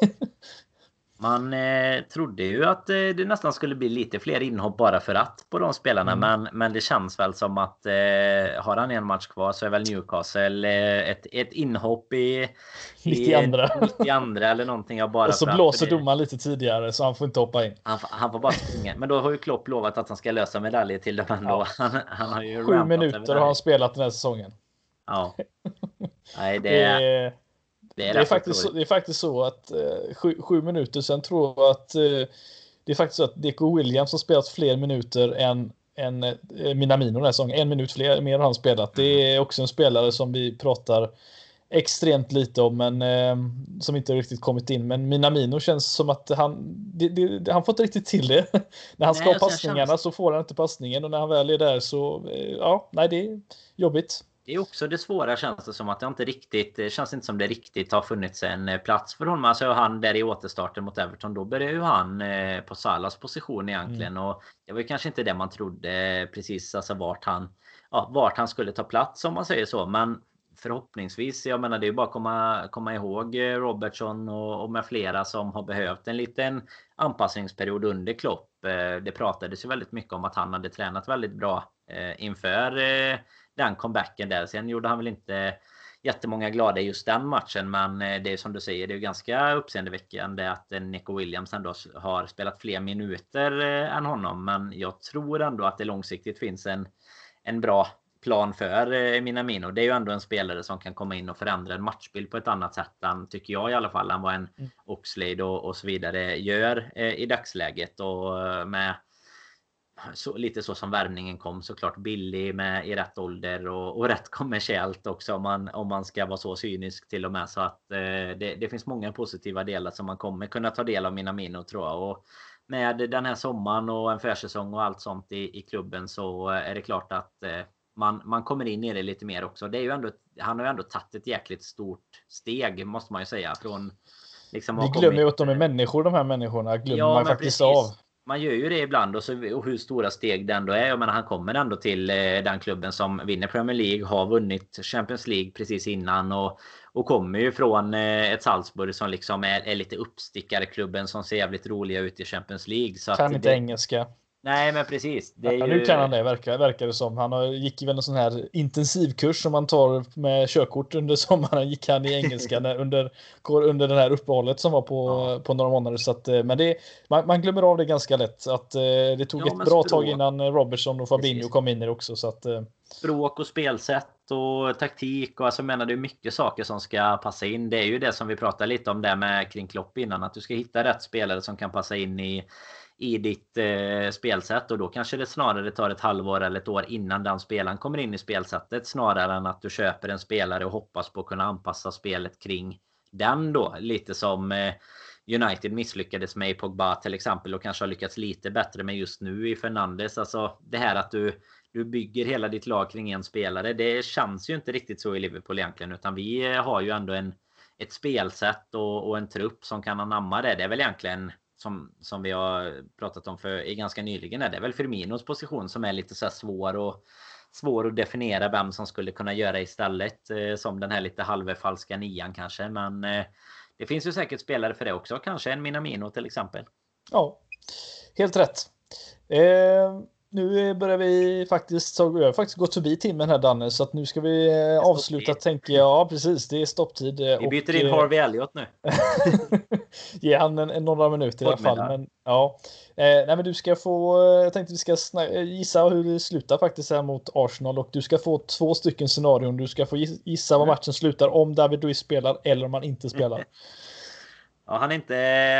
Man eh, trodde ju att eh, det nästan skulle bli lite fler inhopp bara för att på de spelarna. Mm. Men, men det känns väl som att eh, har han en match kvar så är väl Newcastle eh, ett, ett inhopp i... 92. 92 eller någonting. Jag bara Och så blåser domaren lite tidigare så han får inte hoppa in. Han, han får bara springa. Men då har ju Klopp lovat att han ska lösa medaljer till dem ändå. Ja. Han, han har ju Sju minuter har han spelat den här säsongen. Ja. Nej, det... är... Det är, det är, faktiskt, så, det är faktiskt så att eh, sju, sju, minuter sen tror jag att eh, det är faktiskt så att Deco Williams har spelat fler minuter än, än eh, Minamino den här säsongen. En minut fler, mer har han spelat. Det är också en spelare som vi pratar extremt lite om, men eh, som inte riktigt kommit in. Men Minamino känns som att han, det, det, han får inte riktigt till det. när han ska ha passningarna känns... så får han inte passningen och när han väl är där så, eh, ja, nej, det är jobbigt. Det är också det svåra känns det som att det inte riktigt det känns inte som det riktigt har funnits en eh, plats för honom. Alltså han där i återstarten mot Everton då började ju han eh, på Salas position egentligen mm. och det var ju kanske inte det man trodde precis alltså vart han ja, vart han skulle ta plats om man säger så. Men förhoppningsvis, jag menar det är ju bara att komma, komma ihåg eh, Robertson och, och med flera som har behövt en liten anpassningsperiod under Klopp. Det pratades ju väldigt mycket om att han hade tränat väldigt bra inför den comebacken där. Sen gjorde han väl inte jättemånga glada i just den matchen. Men eh, det är som du säger, det är ganska uppseendeväckande att eh, Nico Williams ändå har spelat fler minuter eh, än honom. Men jag tror ändå att det långsiktigt finns en, en bra plan för Minamino. Det är ju ändå en spelare som kan komma in och förändra en matchbild på ett annat sätt än, tycker jag i alla fall, än vad en mm. Oxlade och, och så vidare gör i dagsläget. Och med så, lite så som värvningen kom såklart billig med i rätt ålder och, och rätt kommersiellt också om man, om man ska vara så cynisk till och med så att eh, det, det, finns många positiva delar som man kommer kunna ta del av Minamino tror jag och med den här sommaren och en försäsong och allt sånt i, i klubben så är det klart att eh, man, man kommer in i det lite mer också. Det är ju ändå, han har ju ändå tagit ett jäkligt stort steg måste man ju säga från Liksom Vi glömmer ju att de är människor de här människorna. Glömmer ja, man faktiskt precis. av man gör ju det ibland och, så, och hur stora steg det ändå är. Jag menar, han kommer ändå till eh, den klubben som vinner Premier League, har vunnit Champions League precis innan och, och kommer ju från eh, ett Salzburg som liksom är, är lite uppstickarklubben som ser jävligt roliga ut i Champions League. Så kan inte det, engelska. Nej, men precis. Ja, ju... Nu kan han det, verkar, verkar det som. Han har, gick ju en sån här intensivkurs som man tar med körkort under sommaren. Gick han i engelska när, under, under det här uppehållet som var på, ja. på några månader. Så att, eh, men det, man, man, glömmer av det ganska lätt. Att, eh, det tog ja, ett bra språk. tag innan Robertson och Fabinho precis. kom in i det också. Så att, eh, Språk och spelsätt och taktik och alltså menar det är mycket saker som ska passa in. Det är ju det som vi pratade lite om där med kring Klopp innan. Att du ska hitta rätt spelare som kan passa in i i ditt eh, spelsätt och då kanske det snarare tar ett halvår eller ett år innan den spelaren kommer in i spelsättet snarare än att du köper en spelare och hoppas på att kunna anpassa spelet kring den då. Lite som eh, United misslyckades med i Pogba till exempel och kanske har lyckats lite bättre med just nu i Fernandes. Alltså det här att du du bygger hela ditt lag kring en spelare. Det känns ju inte riktigt så i Liverpool egentligen utan vi har ju ändå en ett spelsätt och, och en trupp som kan anamma det. Det är väl egentligen som, som vi har pratat om för ganska nyligen är det väl Firminos position som är lite så svår och svår att definiera vem som skulle kunna göra istället eh, som den här lite halvfalska nian kanske men eh, det finns ju säkert spelare för det också kanske en Minamino till exempel. Ja, helt rätt. Eh, nu börjar vi faktiskt, vi har faktiskt gått förbi timmen här Danne, så att nu ska vi eh, avsluta tänker jag. Ja, precis, det är stopptid. Eh, vi byter och, in Harvey Elliot nu. Ge han en, en, några minuter i alla fall. Men, ja. Eh, nej, men du ska få, jag tänkte vi ska gissa hur det slutar faktiskt här mot Arsenal och du ska få två stycken scenarion. Du ska få gissa vad mm. matchen slutar om David Luiz spelar eller om han inte spelar. Ja, han, inte,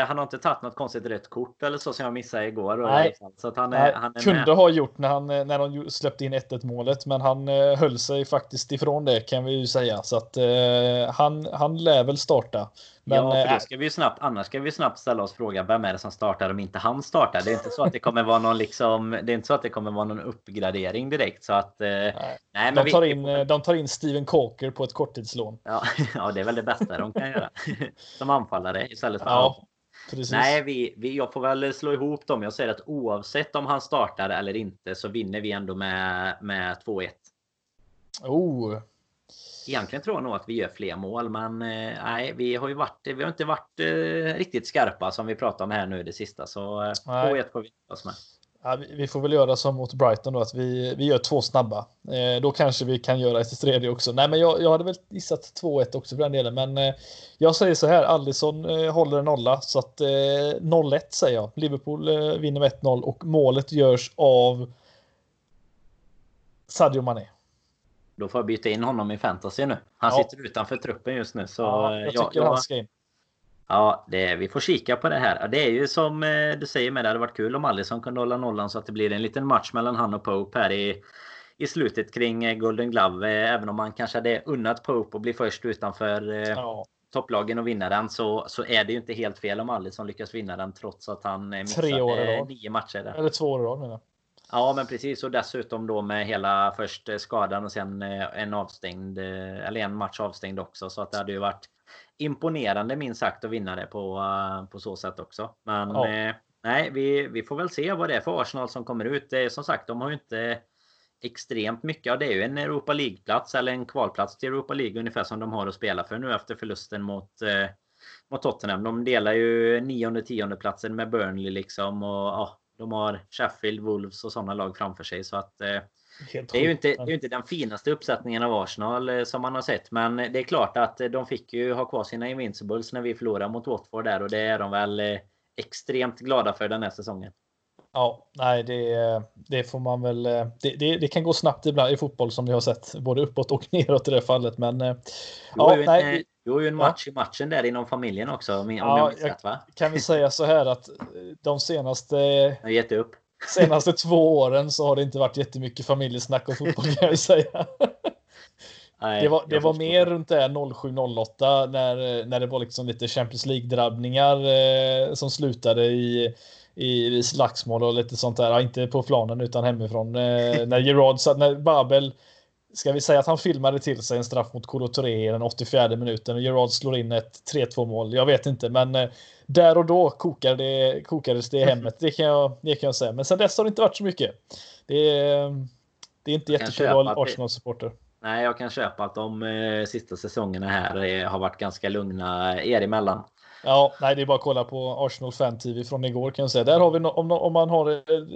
han har inte tagit något konstigt rött kort eller så som jag missade igår. Nej. Så att han är, han är kunde med. ha gjort när, han, när de släppte in 1-1 målet, men han eh, höll sig faktiskt ifrån det kan vi ju säga. Så att eh, han, han lär väl starta. Men, ja, för då ska vi snabbt, annars ska vi snabbt ställa oss frågan vem är det som startar om inte han startar? Det är inte så att det kommer vara någon liksom, det är inte så att det kommer vara någon uppgradering direkt så att. Nej, nej de, tar vi, in, vi de tar in Steven Coker på ett korttidslån. Ja, ja, det är väl det bästa de kan göra som anfallare istället för ja. Precis. Nej, vi, vi, jag får väl slå ihop dem. Jag säger att oavsett om han startar eller inte så vinner vi ändå med, med 2-1. Oh. Egentligen tror jag nog att vi gör fler mål, men eh, nej, vi har ju varit. Vi har inte varit eh, riktigt skarpa som vi pratar om här nu det sista, så eh, 2-1 får vi oss med. Ja, vi får väl göra som mot Brighton då, att vi, vi gör två snabba. Eh, då kanske vi kan göra ett tredje också. Nej, men jag, jag hade väl gissat 2-1 också för den delen, men eh, jag säger så här, Allison eh, håller en nolla, så att 0-1 eh, säger jag. Liverpool eh, vinner med 1-0 och målet görs av Sadio Mané. Då får jag byta in honom i fantasy nu. Han ja. sitter utanför truppen just nu. Så ja, jag tycker jag, han ska in. Ja, det, vi får kika på det här. Det är ju som eh, du säger med det hade varit kul om Alisson kunde hålla nollan så att det blir en liten match mellan han och Pope här i, i slutet kring eh, Golden Glove. Eh, även om man kanske hade unnat Pope att bli först utanför ja. topplagen och vinna den så, så är det ju inte helt fel om Alisson lyckas vinna den trots att han missade nio matcher. Där. Eller två år i rad menar Ja men precis och dessutom då med hela först skadan och sen en avstängd eller en match avstängd också så att det hade ju varit imponerande minst sagt att vinna det på, på så sätt också. Men ja. eh, nej, vi, vi får väl se vad det är för Arsenal som kommer ut. Det är, som sagt, de har ju inte extremt mycket. Ja, det är ju en Europa League-plats eller en kvalplats till Europa League ungefär som de har att spela för nu efter förlusten mot, eh, mot Tottenham. De delar ju nionde tionde platsen med Burnley liksom och ja, de har Sheffield, Wolves och sådana lag framför sig så att eh, det är ju inte, är inte den finaste uppsättningen av Arsenal eh, som man har sett. Men det är klart att eh, de fick ju ha kvar sina Invincibles när vi förlorade mot Watford där. Och det är de väl eh, extremt glada för den här säsongen. Ja, nej, det, det får man väl. Det, det, det, kan gå snabbt ibland i fotboll som vi har sett, både uppåt och neråt i det fallet. Men du ja, en, nej. Du har ju en match ja. i matchen där inom familjen också, om ja, jag rätt va? Kan vi säga så här att de senaste... Jag gett upp senaste två åren så har det inte varit jättemycket familjesnack om fotboll kan jag säga. Nej, det var, det var mer runt det 07-08 när, när det var liksom lite Champions League-drabbningar eh, som slutade i, i, i slagsmål och lite sånt där. inte på planen utan hemifrån. Eh, när Gerard, när Babel Ska vi säga att han filmade till sig en straff mot Kolo Touré i den 84 minuten och Gerard slår in ett 3-2 mål. Jag vet inte, men eh, där och då kokade det, kokades det i hemmet. Det kan, jag, det kan jag säga. Men sen dess har det inte varit så mycket. Det är, det är inte jättekul att vara Arsenal-supporter. Nej, jag kan köpa att de eh, sista säsongerna här eh, har varit ganska lugna er emellan. Ja, nej, det är bara att kolla på Arsenal Fan TV från igår kan jag säga. Där har vi no om, om man har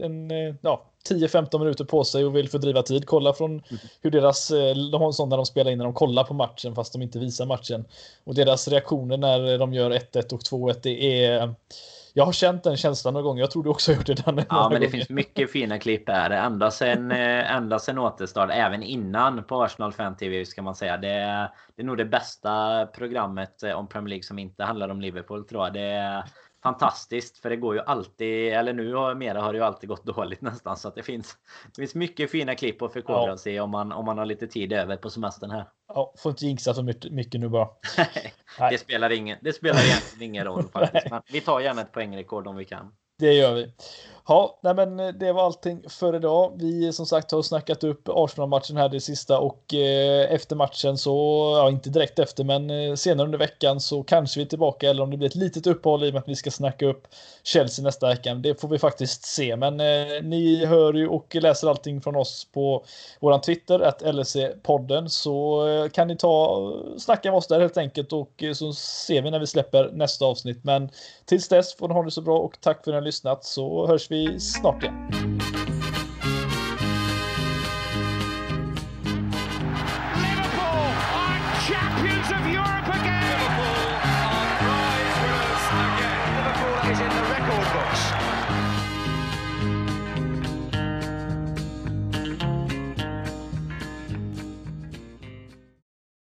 en ja, 10-15 minuter på sig och vill fördriva tid. Kolla från mm. hur deras, eh, de har en sån när de spelar in när de kollar på matchen fast de inte visar matchen. Och deras reaktioner när de gör 1-1 och 2-1, det är jag har känt den känslan någon gång. Jag tror du också har gjort det. Den ja, men det finns mycket fina klipp här. Ända sen, eh, ända sen återstart, även innan på Arsenal Fan TV ska man säga. Det är, det är nog det bästa programmet eh, om Premier League som inte handlar om Liverpool tror jag. Det fantastiskt. För det går ju alltid, eller nu mera har det ju alltid gått dåligt nästan. Så att det finns, det finns mycket fina klipp att förkovra ja. sig om man, om man har lite tid över på semestern här. Ja, får inte jinxa för mycket, mycket nu bara. Nej, det spelar, ingen, det spelar egentligen ingen roll faktiskt. Men vi tar gärna ett poängrekord om vi kan. Det gör vi. Ja, nej men eh, det var allting för idag. Vi eh, som sagt har snackat upp Arsenal-matchen här det sista och eh, efter matchen så, ja inte direkt efter men eh, senare under veckan så kanske vi är tillbaka eller om det blir ett litet uppehåll i och med att vi ska snacka upp Chelsea nästa vecka. Det får vi faktiskt se men eh, ni hör ju och läser allting från oss på våran Twitter, att LSC-podden så eh, kan ni ta snacka med oss där helt enkelt och så ser vi när vi släpper nästa avsnitt. Men tills dess får ni ha det så bra och tack för att ni har lyssnat så hörs vi vi snart igen.